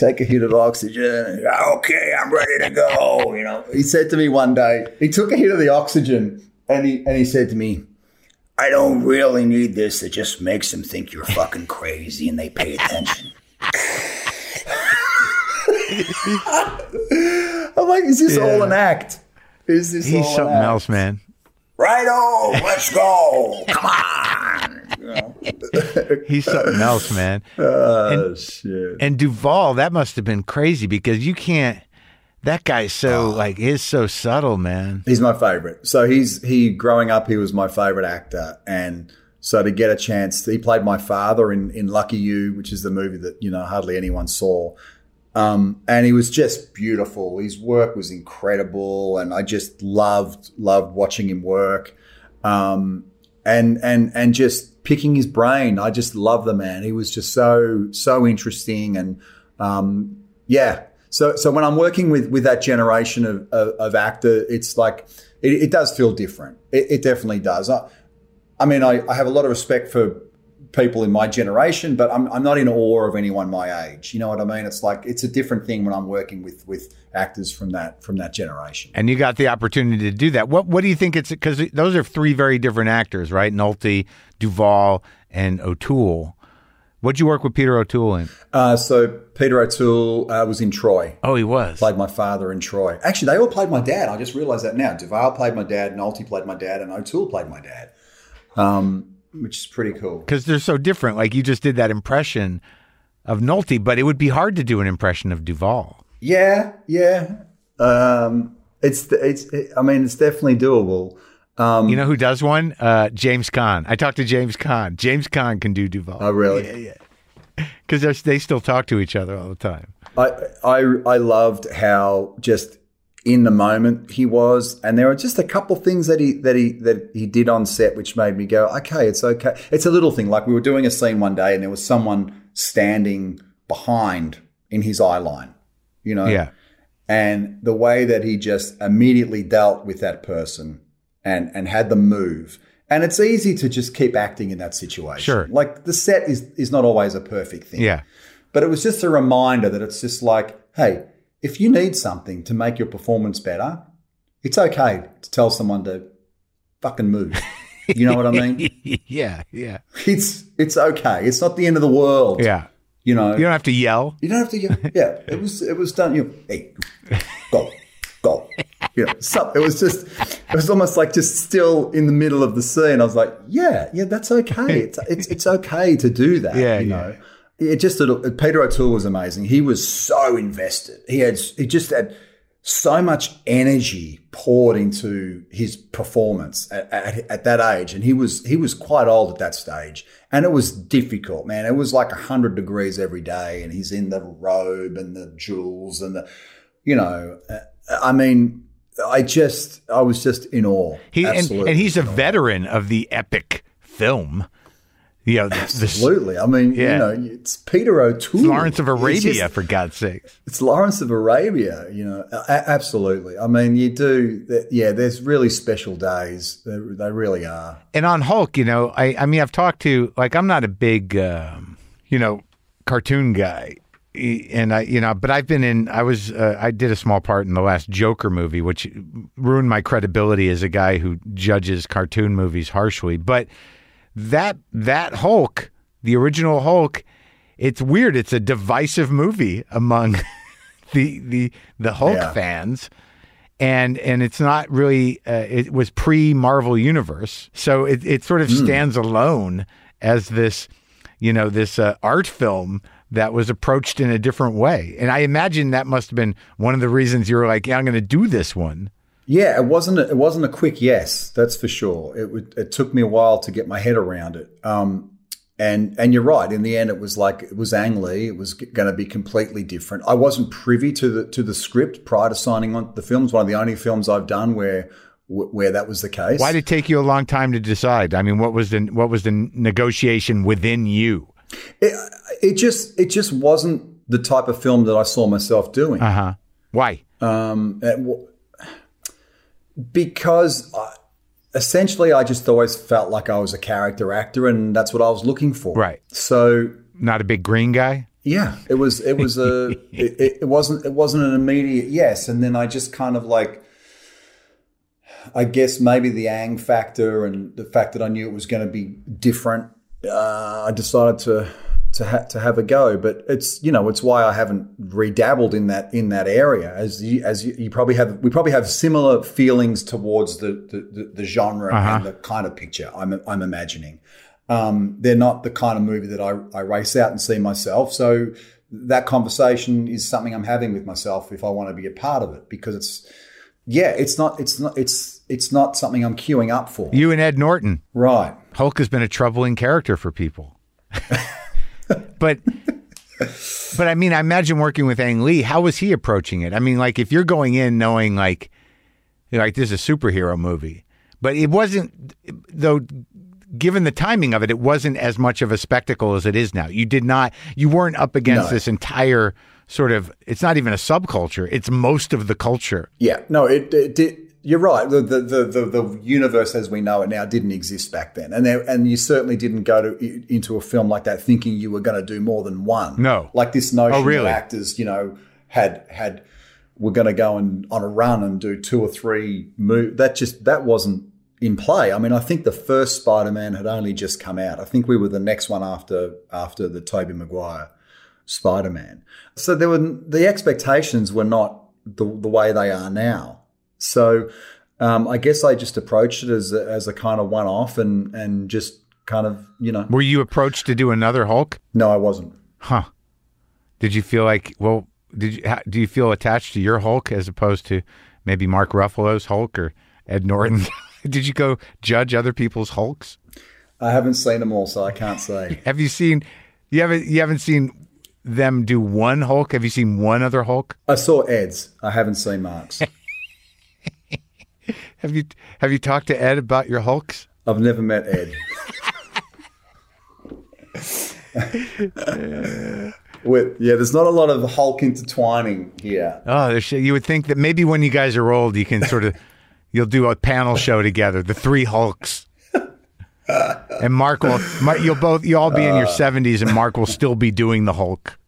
take a hit of oxygen. Oh, okay, I'm ready to go. You know, he said to me one day, he took a hit of the oxygen and he and he said to me, I don't really need this. It just makes them think you're fucking crazy and they pay attention. I'm like, is this yeah. all an act? Is this He's something else, man. Right on, let's go. Come on. He's something else, man. Oh, and, shit. And Duvall, that must have been crazy because you can't. That guy's so oh. like is so subtle, man. He's my favorite. So he's he growing up, he was my favorite actor, and so to get a chance, he played my father in in Lucky You, which is the movie that you know hardly anyone saw. Um, and he was just beautiful. His work was incredible, and I just loved loved watching him work. Um, and and and just picking his brain. I just love the man. He was just so so interesting, and um, yeah. So so when I'm working with with that generation of of, of actor, it's like it, it, does feel different. It, it definitely does. I, I mean, I, I have a lot of respect for people in my generation, but I'm, I'm not in awe of anyone my age. You know what I mean? It's like it's a different thing when I'm working with with actors from that from that generation. And you got the opportunity to do that. What what do you think it's because those are three very different actors, right? Nolte, Duvall, and O'Toole. What'd you work with Peter O'Toole in? Uh, so Peter O'Toole uh, was in Troy. Oh, he was. Played my father in Troy. Actually, they all played my dad. I just realized that now. Duvall played my dad, Nolte played my dad, and O'Toole played my dad. Um, which is pretty cool. because they're so different. Like you just did that impression of Nolte, but it would be hard to do an impression of Duvall. Yeah, yeah. Um, it's it's. I mean, it's definitely doable. Um, You know who does one? Uh, James Caan. I talked to James Caan. James Caan can do Duvall. Oh, really? Yeah, yeah. Because they still talk to each other all the time. I, I I loved how just in the moment he was, and there were just a couple things that he that he that he did on set which made me go, okay, it's okay. It's a little thing. Like we were doing a scene one day, and there was someone standing behind in his eye line, you know, Yeah. and the way that he just immediately dealt with that person and and had them move. And it's easy to just keep acting in that situation. Sure. Like the set is is not always a perfect thing. Yeah. But it was just a reminder that it's just like, hey, if you need something to make your performance better, it's okay to tell someone to fucking move. You know what I mean? yeah. Yeah. It's it's okay. It's not the end of the world. Yeah. You know. You don't have to yell. You don't have to. Yell. Yeah, it was. It was done. You know, hey, go, go. You know, so it was just. It was almost like just still in the middle of the scene. I was like, yeah, yeah, that's okay. It's it's it's okay to do that. Yeah, you yeah. It just Peter O'Toole was amazing. He was so invested. He had he just had so much energy poured into his performance at, at, at that age, and he was he was quite old at that stage, and it was difficult, man. It was like hundred degrees every day, and he's in the robe and the jewels and the, you know, uh, I mean, I just I was just in awe. He and, and he's a veteran of the epic film. You know, the, the Absolutely. I mean, Yeah. you know, it's Peter O'Toole. it's Lawrence of Arabia, just- for God's sake. It's Lawrence of Arabia, you know. A- absolutely. I mean, you do. th- Yeah, there's really special days. They, they really are. And on Hulk, you know, I, I mean, I've talked to like I'm not a big, um, you know, cartoon guy, and I, you know, but I've been in. I was, uh, I did a small part in the last Joker movie, which ruined my credibility as a guy who judges cartoon movies harshly. But that that Hulk, the original Hulk, it's weird. It's a divisive movie among the the the Hulk Yeah. fans and and it's not really uh, it was pre Marvel universe, so it it sort of Hmm. stands alone as this you know this uh, art film that was approached in a different way, and I imagine that must have been one of the reasons you were like, yeah, I'm going to do this one. Yeah, it wasn't. A, it wasn't a quick yes. That's for sure. It would. It took me a while to get my head around it. Um, and and you're right. In the end, it was like it was Ang Lee. It was going to be completely different. I wasn't privy to the to the script prior to signing on the film. It's one of the only films I've done where where that was the case. Why did it take you a long time to decide? I mean, what was the what was the negotiation within you? it, it just it just wasn't the type of film that I saw myself doing. Uh huh. Why? Um, because I, essentially, I just always felt like I was a character actor, and that's what I was looking for. Right. So Not a big green guy. yeah, it was it was a it, it, wasn't it wasn't an immediate yes, and then I just kind of like. I guess maybe the Ang factor and the fact that I knew it was going to be different, uh, I decided to to ha- to have a go. But it's you know it's why I haven't redabbled in that in that area as you, as you, you probably have. We probably have similar feelings towards the the, the, the genre and the kind of picture I'm I'm imagining. Um, they're not the kind of movie that I, I race out and see myself. So that conversation is something I'm having with myself if I want to be a part of it because it's yeah, it's not it's not it's it's not something I'm queuing up for. You and Ed Norton. Right. Hulk has been a troubling character for people. but but I mean, I imagine working with Ang Lee, how was he approaching it? I mean, like if you're going in knowing like like this is a superhero movie, but it wasn't though given the timing of it, it wasn't as much of a spectacle as it is now. You did not you weren't up against No. this entire sort of it's not even a subculture, it's most of the culture. Yeah. No, it, it did. You're right. The, the the the universe as we know it now didn't exist back then, and there, and you certainly didn't go to into a film like that thinking you were going to do more than one. No. like this oh, notion Oh, really? that actors, you know, had had were going to go and on a run and do two or three movies. That just that wasn't in play. I mean, I think the first Spider Man had only just come out. I think we were the next one after after the Tobey Maguire Spider Man. So there were the expectations were not the the way they are now. So um, I guess I just approached it as a, as a kind of one off and and just kind of you know. Were you approached to do another Hulk? No, I wasn't. Huh. Did you feel like, well, did you, do you feel attached to your Hulk as opposed to maybe Mark Ruffalo's Hulk or Ed Norton? did you go judge other people's Hulks? I haven't seen them all, so I can't say. Have you seen, you haven't, you haven't seen them do one Hulk? Have you seen one other Hulk? I saw Ed's. I haven't seen Mark's. Have you, have you talked to Ed about your Hulks? I've never met Ed. With, yeah, there's not a lot of Hulk intertwining here. Oh, there's you would think that maybe when you guys are old, you can sort of, you'll do a panel show together, the three Hulks. And Mark will, Mark, you'll both, you'll all be in your uh. 70s, and Mark will still be doing the Hulk.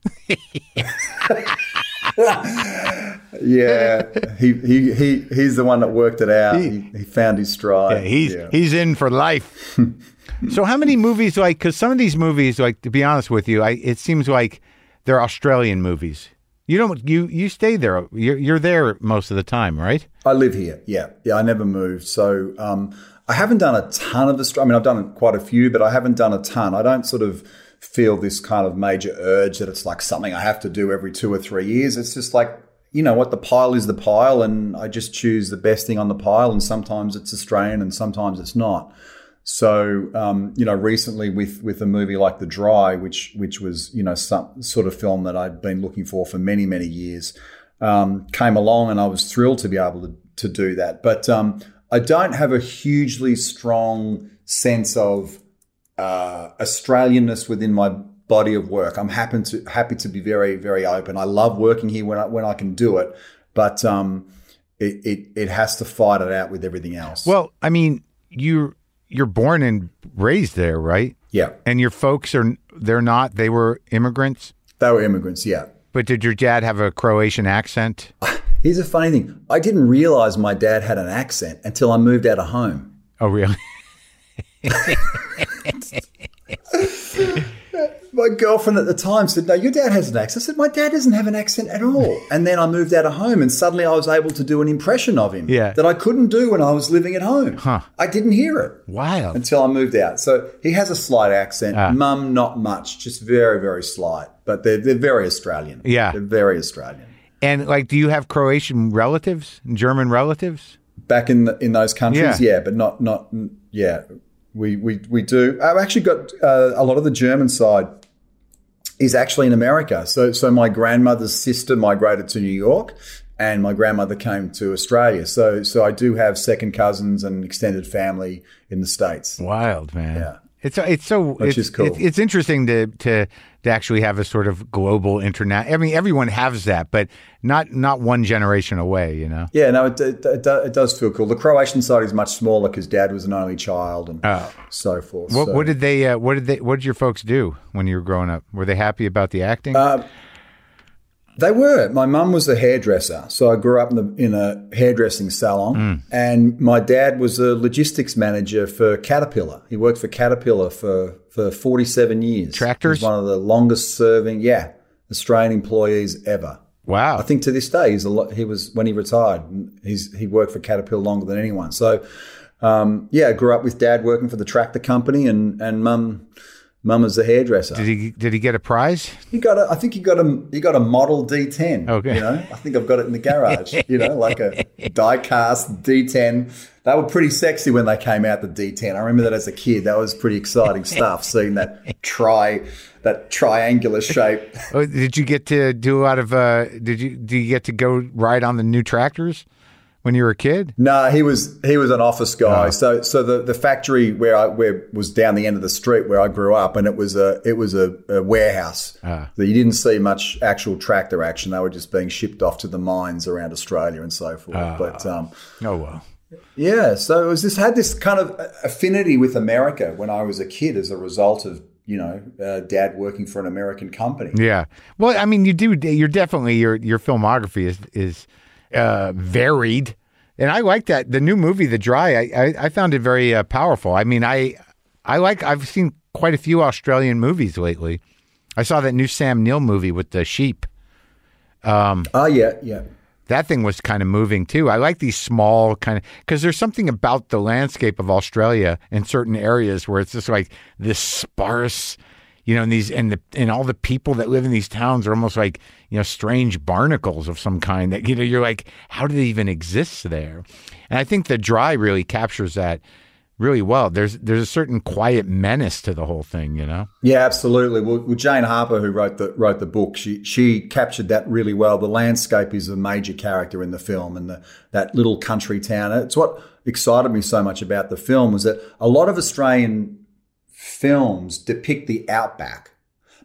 Yeah, he, he he he's the one that worked it out. He, he found his stride. He's Yeah. he's in for life. so how many movies like because some of these movies like to be honest with you, I it seems like they're Australian movies. You don't you you stay there. You're you're there most of the time, right? I live here. Yeah, yeah. I never moved, so um, I haven't done a ton of Australia. I mean, I've done quite a few, but I haven't done a ton. I don't sort of feel this kind of major urge that it's like something I have to do every two or three years. It's just like you know what the pile is the pile, and I just choose the best thing on the pile. And sometimes it's Australian, and sometimes it's not. So um, you know, recently with with a movie like The Dry, which which was you know some sort of film that I'd been looking for for many many years, um, came along, and I was thrilled to be able to to do that. But um, I don't have a hugely strong sense of uh, Australianness within my body of work. I'm happy to happy to be very very open. I love working here when I when I can do it, but um, it, it it has to fight it out with everything else. Well, I mean, you you're born and raised there, right? yeah, And your folks are they're not. They were immigrants. they were immigrants. Yeah. But did your dad have a Croatian accent? Here's a funny thing. I didn't realize my dad had an accent until I moved out of home. Oh, really? My girlfriend at the time said, No, your dad has an accent. I said, My dad doesn't have an accent at all. And then I moved out of home and suddenly I was able to do an impression of him Yeah. that I couldn't do when I was living at home. Huh. I didn't hear it Wild. until I moved out. So he has a slight accent. Ah. Mum, not much, just very, very slight. But they're, they're very Australian. Yeah. They're very Australian. And like, do you have Croatian relatives, German relatives? back in the, in those countries, Yeah. yeah, but not not yeah. We we we do. I've actually got uh, a lot of the German side is actually in America. So so my grandmother's sister migrated to New York, and my grandmother came to Australia. So so I do have second cousins and extended family in the states. Wild man. Yeah. It's it's so Which it's, is cool. It's, it's interesting to to to actually have a sort of global internet. I mean, everyone has that, but not not one generation away. You know. Yeah, no, it, it, it, it does feel cool. The Croatian side is much smaller because Dad was an only child and so forth. What so. what did they uh, what did they what did your folks do when you were growing up? Were they happy about the acting? Uh, They were. My mum was a hairdresser, so I grew up in, the, in a hairdressing salon, and my dad was a logistics manager for Caterpillar. He worked for Caterpillar for for forty seven years. Tractors? He's one of the longest serving, yeah, Australian employees ever. wow. I think to this day, he's a lot. He was when he retired. He's he worked for Caterpillar longer than anyone. So, um, yeah, I grew up with dad working for the tractor company, and and mum mum as a hairdresser. did he did he get a prize? He got a. I think he got a. He got a model D10. Okay. You know, I think I've got it in the garage. you know, like a die-cast D10. They were pretty sexy when they came out. The D10. I remember that as a kid. That was pretty exciting stuff. Seeing that tri, that triangular shape. Oh, did you get to do a lot of? Uh, did you do you get to go ride on the new tractors when you were a kid? No, he was he was an office guy. So so the, the factory where I where was down the end of the street where I grew up, and it was a it was a, a warehouse. Ah. So you didn't see much actual tractor action. They were just being shipped off to the mines around Australia and so forth. But um, Oh well. Yeah, so it was this had this kind of affinity with America when I was a kid as a result of you know uh, dad working for an American company. Yeah. Well, I mean, you do. You're definitely your your filmography is is uh, varied, and I like that. The new movie, The Dry, I I, I found it very uh, powerful. I mean, I I like. I've seen quite a few Australian movies lately. I saw that new Sam Neill movie with the sheep. Oh yeah, yeah. That thing was kind of moving too. I like these small kind of because there's something about the landscape of Australia in certain areas where it's just like this sparse, you know, and these and the and all the people that live in these towns are almost like you know strange barnacles of some kind that you know you're like how do they even exist there? And I think the dry really captures that really well. There's there's a certain quiet menace to the whole thing, you know. Yeah, absolutely. Well, well, Jane Harper, who wrote the wrote the book, she she captured that really well. The landscape is a major character in the film, and the, that little country town. It's what excited me so much about the film was that a lot of Australian films depict the outback,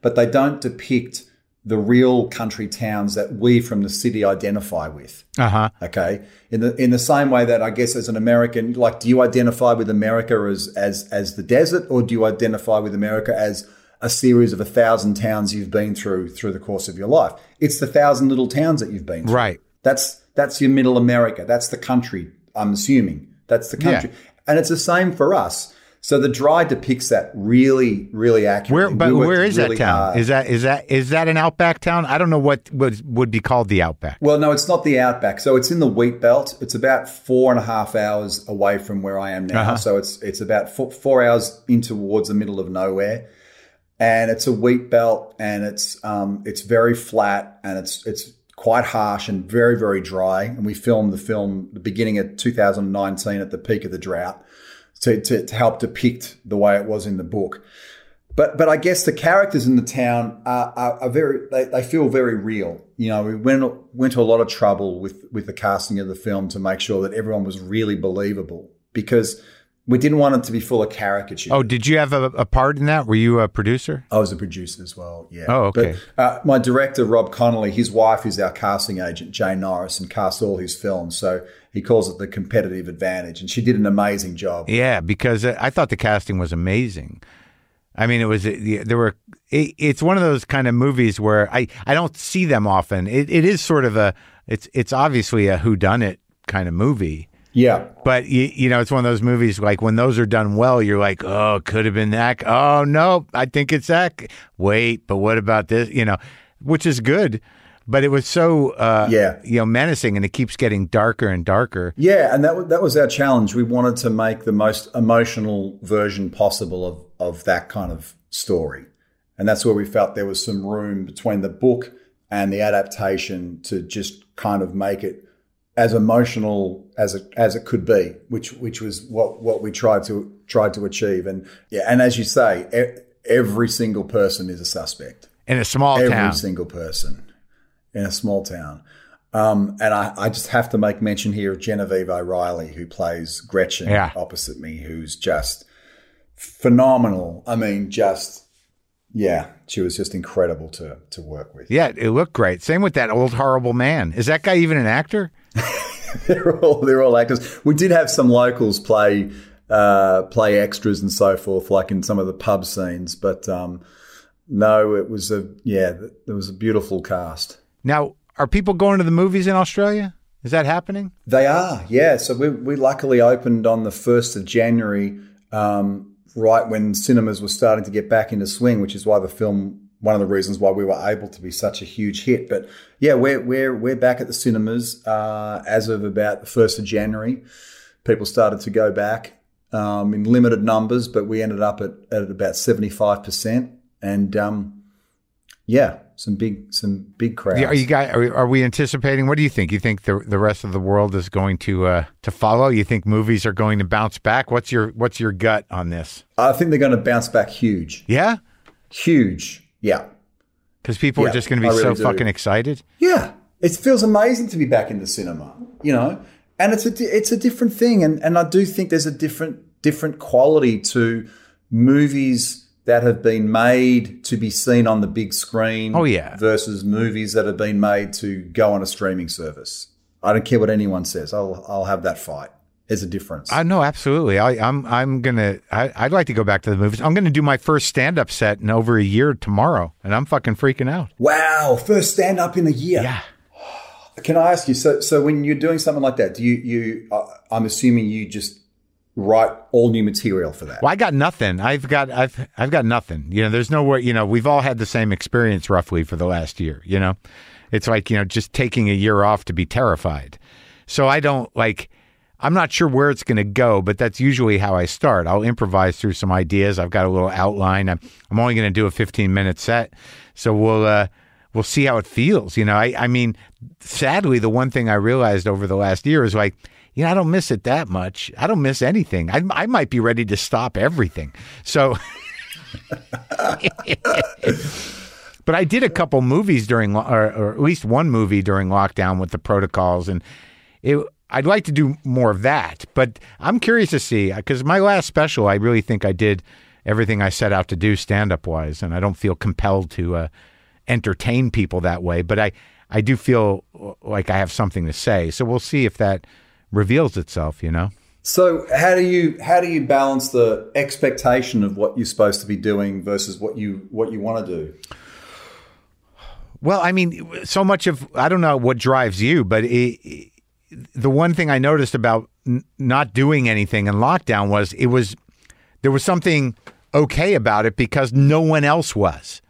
but they don't depict the real country towns that we from the city identify with. Uh huh. Okay. In the in the same way that I guess as an American, like, do you identify with America as as as the desert, or do you identify with America as a series of a thousand towns you've been through through the course of your life? It's the thousand little towns that you've been through. Right. That's that's your middle America. That's the country. I'm assuming that's the country, Yeah. and it's the same for us. So the dry depicts that really, really Where, accurately. but We where is really that town? hard. Is that is that is that an outback town? I don't know what would would be called the outback. Well, no, it's not the outback. So it's in the wheat belt. It's about four and a half hours away from where I am now. Uh-huh. So it's it's about four, four hours in towards the middle of nowhere, and it's a wheat belt, and it's um it's very flat, and it's it's quite harsh and very very dry. And we filmed the film the beginning of 2019 at the peak of the drought to to, to help depict the way it was in the book. But but I guess the characters in the town are, are, are very they, they feel very real. You know, we went went to a lot of trouble with with the casting of the film to make sure that everyone was really believable because we didn't want it to be full of caricature. Oh, did you have a, a part in that? Were you a producer? I was a producer as well. Yeah. Oh, okay. But, uh, my director Rob Connolly, his wife is our casting agent Jane Norris, and casts all his films. So he calls it the competitive advantage, and she did an amazing job. Yeah, because I I thought the casting was amazing. I mean, it was there were. It, it's one of those kind of movies where I I don't see them often. It it is sort of a it's it's obviously a whodunit kind of movie. Yeah. But you, you know, it's one of those movies like when those are done well, you're like, oh, could have been that. Oh no, I think it's that. Wait, but what about this? You know, which is good, but it was so uh, Yeah. you know menacing, and it keeps getting darker and darker. Yeah, and that was, that was our challenge. We wanted to make the most emotional version possible of, of that kind of story. And that's where we felt there was some room between the book and the adaptation to just kind of make it as emotional as it as it could be, which which was what what we tried to tried to achieve. And yeah, and as you say, e- every single person is a suspect In a small every town, Every single person in a small town. Um, and I, I just have to make mention here of Genevieve O'Reilly, who plays Gretchen Yeah. opposite me, who's just phenomenal. I mean, just yeah, she was just incredible to to work with. yeah, it looked great. Same with that old horrible man. Is that guy even an actor? they're all they're all actors. We did have some locals play uh, play extras and so forth, like in some of the pub scenes, but um, no, it was a yeah, there was a beautiful cast. Now, are people going to the movies in Australia? Is that happening? They are, yeah. So we, we luckily opened on the 1st of January, um, right when cinemas were starting to get back into swing, which is why the film, one of the reasons why we were able to be such a huge hit. But yeah, we're, we're, we're back at the cinemas uh, as of about the 1st of January. People started to go back um, in limited numbers, but we ended up at, at about 75%. And um, yeah, some big, some big crowds. Are you guys? Are, are we anticipating? What do you think? You think the the rest of the world is going to uh, to follow? You think movies are going to bounce back? What's your What's your gut on this? I think they're going to bounce back huge. Yeah, Huge. Yeah. because people are just going to be really so do. fucking excited. Yeah. It feels amazing to be back in the cinema, you know? And it's a it's a different thing and and I do think there's a different different quality to movies that have been made to be seen on the big screen Oh, yeah. versus movies that have been made to go on a streaming service. I don't care what anyone says. I'll I'll have that fight. There's a difference. I know absolutely. I, I'm I'm gonna. I, I'd like to go back to the movies. I'm gonna do my first stand up set in over a year tomorrow, and I'm fucking freaking out. wow, first stand up in a year. Yeah. Can I ask you? So, so when you're doing something like that, do you you? Uh, I'm assuming you just write all new material for that. Well, I got nothing. I've got I've I've got nothing. You know, there's nowhere. You know, we've all had the same experience roughly for the last year. You know, It's like, you know, just taking a year off to be terrified. So I don't like, I'm not sure where it's going to go, but that's usually how I start. I'll improvise through some ideas. I've got a little outline. I'm, I'm only going to do a 15 minute set. So we'll, uh, we'll see how it feels. You know, I, I mean, sadly, the one thing I realized over the last year is like, you know, I don't miss it that much. I don't miss anything. I, I might be ready to stop everything. So, but I did a couple movies during, or, or at least one movie during lockdown with the protocols, and it. I'd like to do more of that, but I'm curious to see because my last special, I really think I did everything I set out to do stand up wise, and I don't feel compelled to uh, entertain people that way. But I, I do feel like I have something to say, so we'll see if that reveals itself. You know. So how do you how do you balance the expectation of what you're supposed to be doing versus what you what you want to do? Well, I mean, so much of I don't know what drives you, but it, the one thing I noticed about n- not doing anything in lockdown was it was there was something okay about it because no one else was.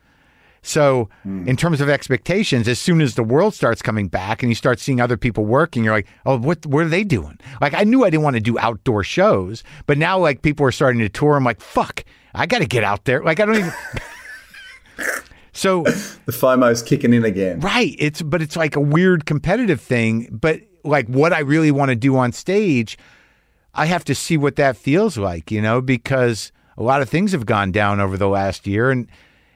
So, hmm. in terms of expectations, as soon as the world starts coming back and you start seeing other people working, you're like, oh, what, what are they doing? Like, I knew I didn't want to do outdoor shows, but now, like, people are starting to tour. I'm like, fuck, I got to get out there. Like, I don't even. so, The FOMO's kicking in again. Right. It's but it's like a weird competitive thing. But like what I really want to do on stage, I have to see what that feels like, you know, because a lot of things have gone down over the last year and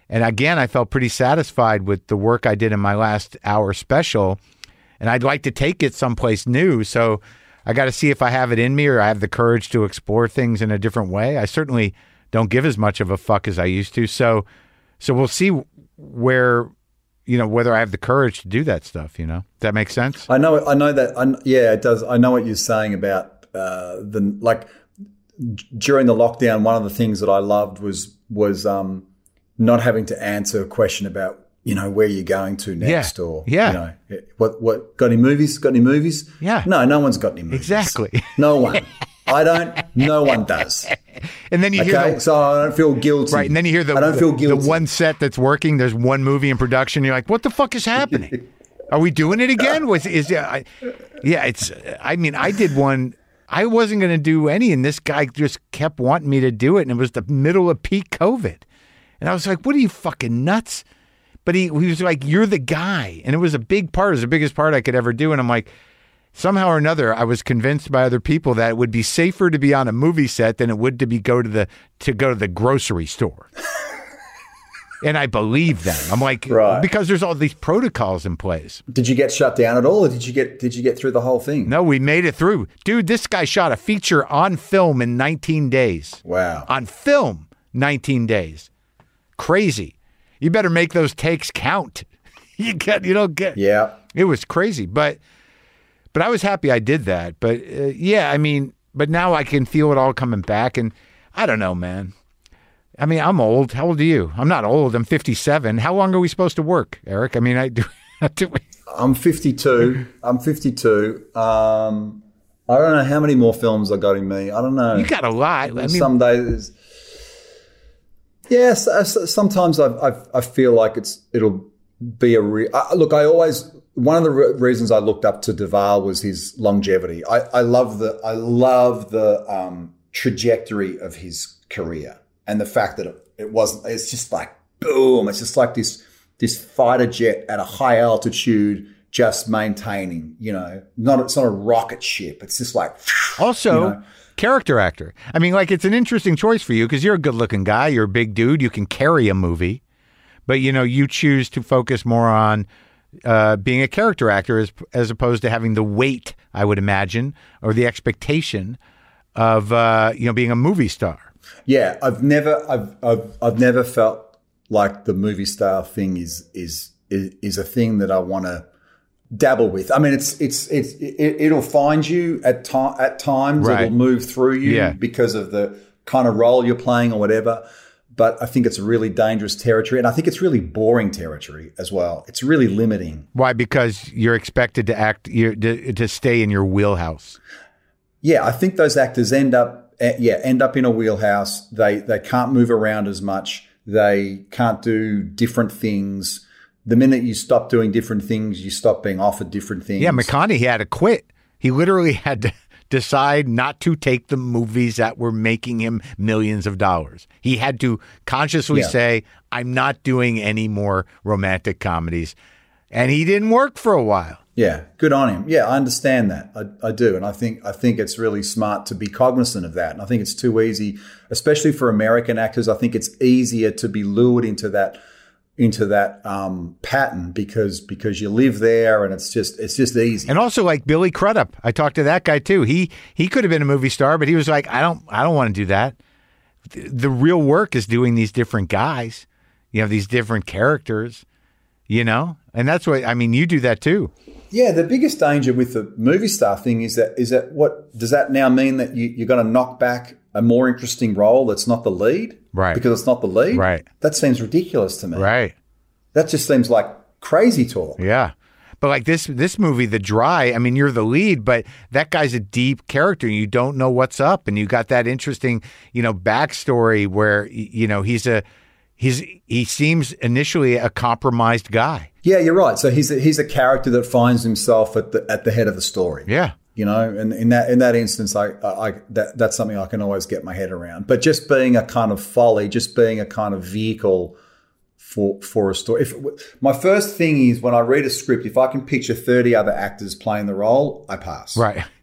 and again I felt pretty satisfied with the work I did in my last hour special. And I'd like to take it someplace new. So I got to see if I have it in me or I have the courage to explore things in a different way. I certainly don't give as much of a fuck as I used to. So so we'll see where you know whether I have the courage to do that stuff. You know, Does that makes sense. I know. I know that. I, yeah, it does. I know what you're saying about uh, the like during the lockdown. One of the things that I loved was was um, not having to answer a question about you know where you're going to next Yeah. or Yeah. you know what what got any movies? Got any movies? Yeah. No, no one's got any movies. Exactly. No one. I don't. No one does. And then you hear Okay, the, so I don't feel guilty. right, and then you hear the I don't feel the one set that's working. There's one movie in production. You're like, what the fuck is happening? Are we doing it again? Was is yeah? I, yeah, it's. I mean, I did one. I wasn't going to do any, and this guy just kept wanting me to do it, and it was the middle of peak COVID, and I was like, "What are you fucking nuts?" But he, he was like, "You're the guy," and it was a big part. It was the biggest part I could ever do, and I'm like, somehow or another, I was convinced by other people that it would be safer to be on a movie set than it would to be go to the to go to the grocery store. and I believe them. I'm like, Right. because there's all these protocols in place. Did you get shut down at all, or did you get did you get through the whole thing? No, we made it through, dude. This guy shot a feature on film in 19 days. Wow. On film, 19 days. Crazy. You better make those takes count. You get, you don't get. Yeah. It was crazy, but but I was happy I did that. But uh, yeah, I mean, but now I can feel it all coming back, and I don't know, man. I mean, I'm old. How old are you? I'm not old. I'm 57. How long are we supposed to work, Eric? I mean, I do. do we, I'm 52. I'm 52. Um, I don't know how many more films I got in me. I don't know. you got a lot. I mean, Some days, yes. Yeah, sometimes I, I I feel like it's it'll be a re- uh, look. I always one of the re- reasons I looked up to Duvall was his longevity. I, I love the I love the um, trajectory of his career and the fact that it, it wasn't. It's just like boom. It's just like this this fighter jet at a high altitude. Just maintaining, you know, not it's not a rocket ship. It's just like Also, you know. character actor. I mean, like it's an interesting choice for you because you're a good-looking guy. You're a big dude. You can carry a movie, but you know you choose to focus more on uh, being a character actor as as opposed to having the weight, I would imagine, or the expectation of uh, you know being a movie star. Yeah, I've never, I've, I've, I've never felt like the movie star thing is is is, is a thing that I want to dabble with. I mean, it's it's it's it, it'll find you at time at times. Right. It'll move through you Yeah. because of the kind of role you're playing or whatever. But I think it's really dangerous territory, and I think it's really boring territory as well. It's really limiting. Why? Because you're expected to act, to, to stay in your wheelhouse. Yeah, I think those actors end up eh, yeah end up in a wheelhouse. They they can't move around as much. They can't do different things. the minute you stop doing different things, you stop being offered different things. Yeah, McConaughey had to quit. He literally had to decide not to take the movies that were making him millions of dollars. He had to consciously Yeah. say, I'm not doing any more romantic comedies. And he didn't work for a while. Yeah, good on him. Yeah, I understand that. I, I do, and I think I think it's really smart to be cognizant of that. And I think it's too easy, especially for American actors. I think it's easier to be lured into that into that um, pattern because because you live there and it's just it's just easy. And also like Billy Crudup. I talked to that guy too. He he could have been a movie star, but he was like, I don't I don't want to do that. The, the real work is doing these different guys. You have these different characters, you know? And that's what I mean, you do that too. Yeah, the biggest danger with the movie star thing is that is that what does that now mean that you, you're going to knock back a more interesting role that's not the lead, Right. Because it's not the lead, Right. That seems ridiculous to me. Right. That just seems like crazy talk. Yeah. But like this this movie, The Dry, I mean, you're the lead, but that guy's a deep character and you don't know what's up. And you got that interesting, you know, backstory where you know, he's a he's he seems initially a compromised guy. Yeah, you're right. So he's a, he's a character that finds himself at the at the head of the story. Yeah. You know, and in that in that instance, I, I that that's something I can always get my head around. But just being a kind of folly, just being a kind of vehicle for for a story. If my first thing is when I read a script, if I can picture thirty other actors playing the role, I pass. Right.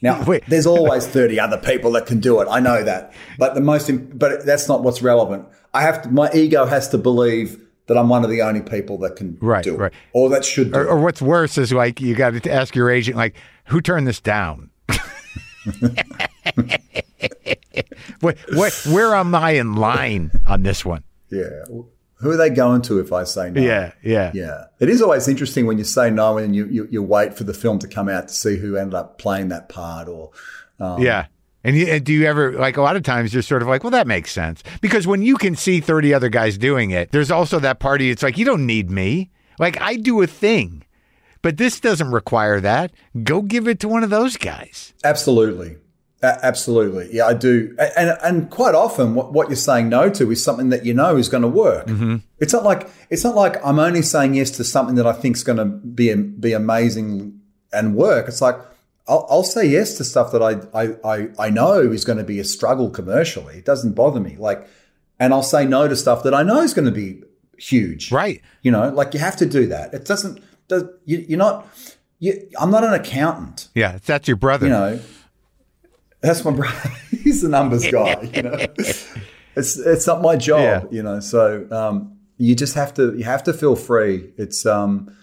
Now, Wait. there's always 30 other people that can do it. I know that. But the most, but that's not what's relevant. I have to, my ego has to believe that I'm one of the only people that can Right, do it. right. Or that should do Or, or what's worse is like you got to ask your agent, like, who turned this down? what, what, where am I in line on this one? Yeah. Who are they going to if I say no? Yeah, yeah, Yeah. It is always interesting when you say no and you, you, you wait for the film to come out to see who ended up playing that part or, um, yeah. And, you, and do you ever like a lot of times you're sort of like, well, that makes sense because when you can see 30 other guys doing it, there's also that party. It's like you don't need me. Like I do a thing, but this doesn't require that. Go give it to one of those guys. Absolutely. Absolutely. Yeah, I do. And, and quite often what, what you're saying no to is something that you know is going to work. Mm-hmm. It's not like it's not like I'm only saying yes to something that I think is going to be be amazing and work. It's like I'll, I'll say yes to stuff that I, I, I, I know is going to be a struggle commercially. It doesn't bother me. Like, and I'll say no to stuff that I know is going to be huge. Right. You know, like you have to do that. It doesn't. Does, you, you're not. You, I'm not an accountant. Yeah. That's your brother. You know, that's my brother. He's the numbers guy. You know, it's it's not my job. Yeah. You know, so um, you just have to you have to feel free. It's um,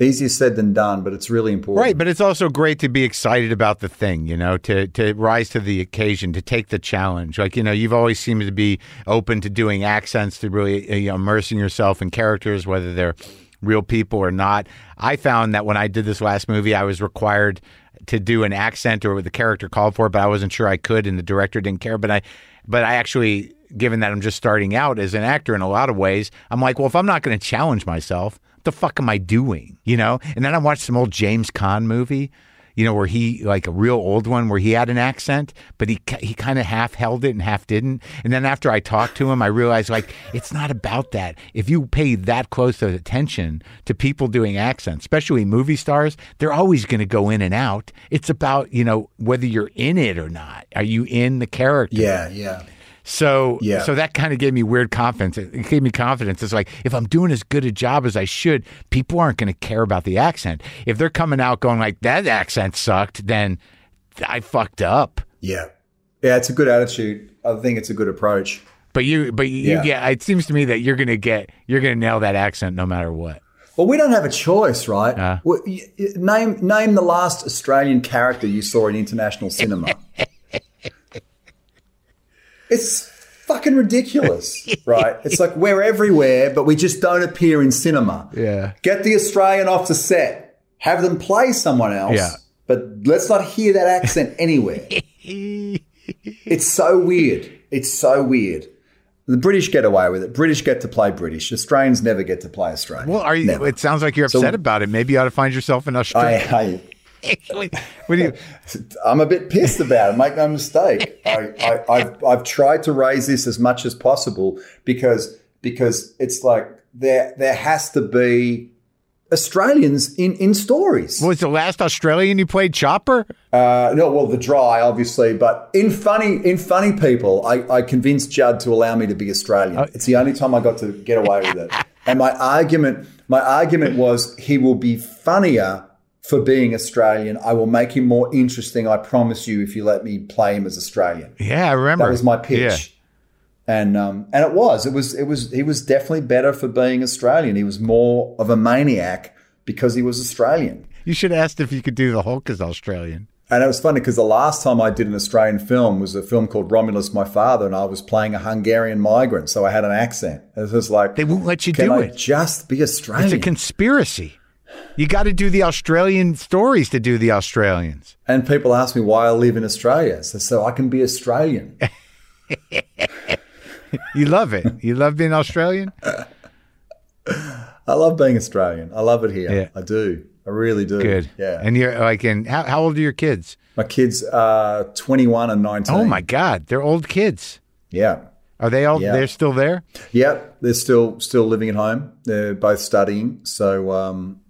easier said than done, but it's really important. Right, but it's also great to be excited about the thing, you know, to to rise to the occasion, to take the challenge. Like, you know, you've always seemed to be open to doing accents, to really uh, you know, immersing yourself in characters, whether they're real people or not. I found that when I did this last movie, I was required to do an accent or what the character called for, but I wasn't sure I could, and the director didn't care. But I, but I actually, given that I'm just starting out as an actor in a lot of ways, I'm like, well, if I'm not going to challenge myself, the fuck am I doing? You know? And then I watched some old James Caan movie, you know, where he like a real old one where he had an accent, but he he kind of half held it and half didn't. And then after I talked to him, I realized like it's not about that. If you pay that close attention to people doing accents, especially movie stars, they're always going to go in and out. It's about you know whether you're in it or not. Are you in the character? Yeah, yeah. So Yeah. so that kind of gave me weird confidence. It gave me confidence. It's like if I'm doing as good a job as I should, people aren't going to care about the accent. If they're coming out going like that accent sucked, then I fucked up. Yeah. Yeah, it's a good attitude. I think it's a good approach. But you but you Yeah. get it seems to me that you're going to get you're going to nail that accent no matter what. Well, we don't have a choice, right? Uh. Well, y- y- name name the last Australian character you saw in international cinema. it's fucking ridiculous, right? It's like we're everywhere, but we just don't appear in cinema. Yeah. Get the Australian off the set. Have them play someone else. Yeah. But let's not hear that accent anywhere. it's so weird. It's so weird. The British get away with it. British get to play British. Australians never get to play Australian. Well, are you Never. it sounds like you're So- upset about it. Maybe you ought to find yourself in I, Australia. I, what do you I'm a bit pissed about it. Make no mistake. I, I, I've, I've tried to raise this as much as possible because because it's like there there has to be Australians in in stories. Was the last Australian you played Chopper? Uh, no, well, the dry, obviously, but in funny in funny people, I, I convinced Judd to allow me to be Australian. Oh. it's the only time I got to get away with it. And my argument, my argument was he will be funnier for being Australian. I will make him more interesting. I promise you, if you let me play him as Australian. Yeah, I remember. That was my pitch. Yeah. And um, and it was it was it was he was definitely better for being Australian. He was more of a maniac because he was Australian. You should have asked if you could do the Hulk as Australian. And it was funny because the last time I did an Australian film was a film called Romulus, My Father, and I was playing a Hungarian migrant, so I had an accent. It was like They won't let you do I it. just be Australian? It's a conspiracy. You got to do the Australian stories to do the Australians. and people ask me why I live in Australia, so, so I can be Australian. You love it. You love being Australian. I love being Australian. I love it here. Yeah. I do. I really do. Good. Yeah. And you're like, and how, how old are your kids? My kids are 21 and 19. Oh my God, they're old kids. Yeah. Are they all? Yeah. They're still there. Yep, they're still still living at home. They're both studying, so um,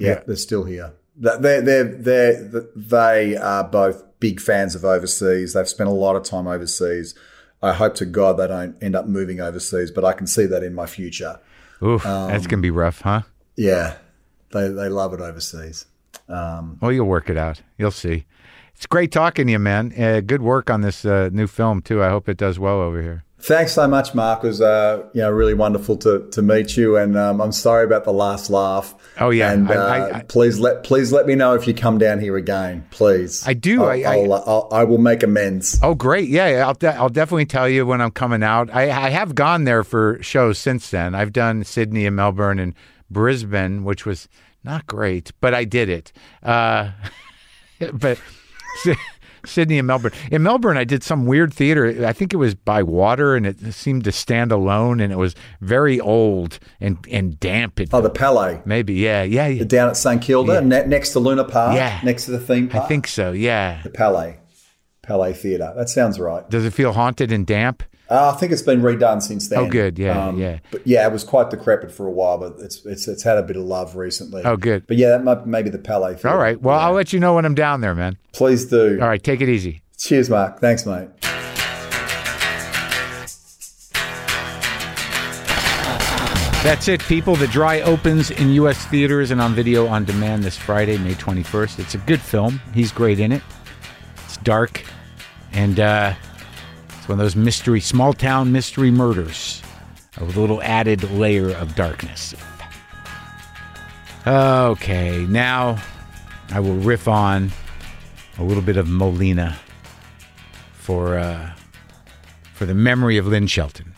yeah, Yeah. they're still here. They're, they're, they're, they are both big fans of overseas. They've spent a lot of time overseas. I hope to God they don't end up moving overseas, but I can see that in my future. Oof, Um, that's gonna be rough, huh? Yeah, they they love it overseas. Um, Well, you'll work it out. You'll see. It's great talking to you, man. Uh, good work on this uh, new film too. I hope it does well over here. Thanks so much, Marc. It was uh, you know really wonderful to to meet you, and um, I'm sorry about the last laugh. Oh, yeah. and I- uh, I- I- please let please let me know if you come down here again, please. I do. I'll, I- I- I'll, uh, I'll, I will make amends. Oh, great! Yeah, I'll de- I'll definitely tell you when I'm coming out. I, I have gone there for shows since then. I've done Sydney and Melbourne and Brisbane, which was not great, but I did it. Uh, but Sydney and Melbourne. In Melbourne, I did some weird theater. I think it was by water, and it seemed to stand alone, and it was very old and and damp. It, Oh, the Palais maybe, yeah, yeah, yeah. down at St Kilda, ne- next to Luna Park, Yeah. next to the theme park. I think so. Yeah. the Palais, Palais Theatre. That sounds right. Does it feel haunted and damp? Uh, I think it's been redone since then. Oh, good. Yeah, Um, yeah. But yeah, it was quite decrepit for a while, but it's it's it's had a bit of love recently. Oh, good. But yeah, that might maybe the Palais. All right. Well, I'll let you know when I'm down there, man. Please do. All right. Take it easy. Cheers, Marc. Thanks, mate. That's it, people. The Dry opens in U.S. theaters and on video on demand this Friday, May 21st. It's a good film. He's great in it. It's dark, and uh, one of those mystery, small town mystery murders with a little added layer of darkness. Okay, now I will riff on a little bit of Molina for uh, for the memory of Lynn Shelton.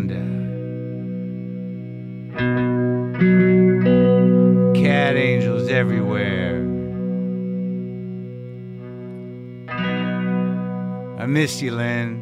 LaFonda. Cat angels everywhere. I miss you, Lynn.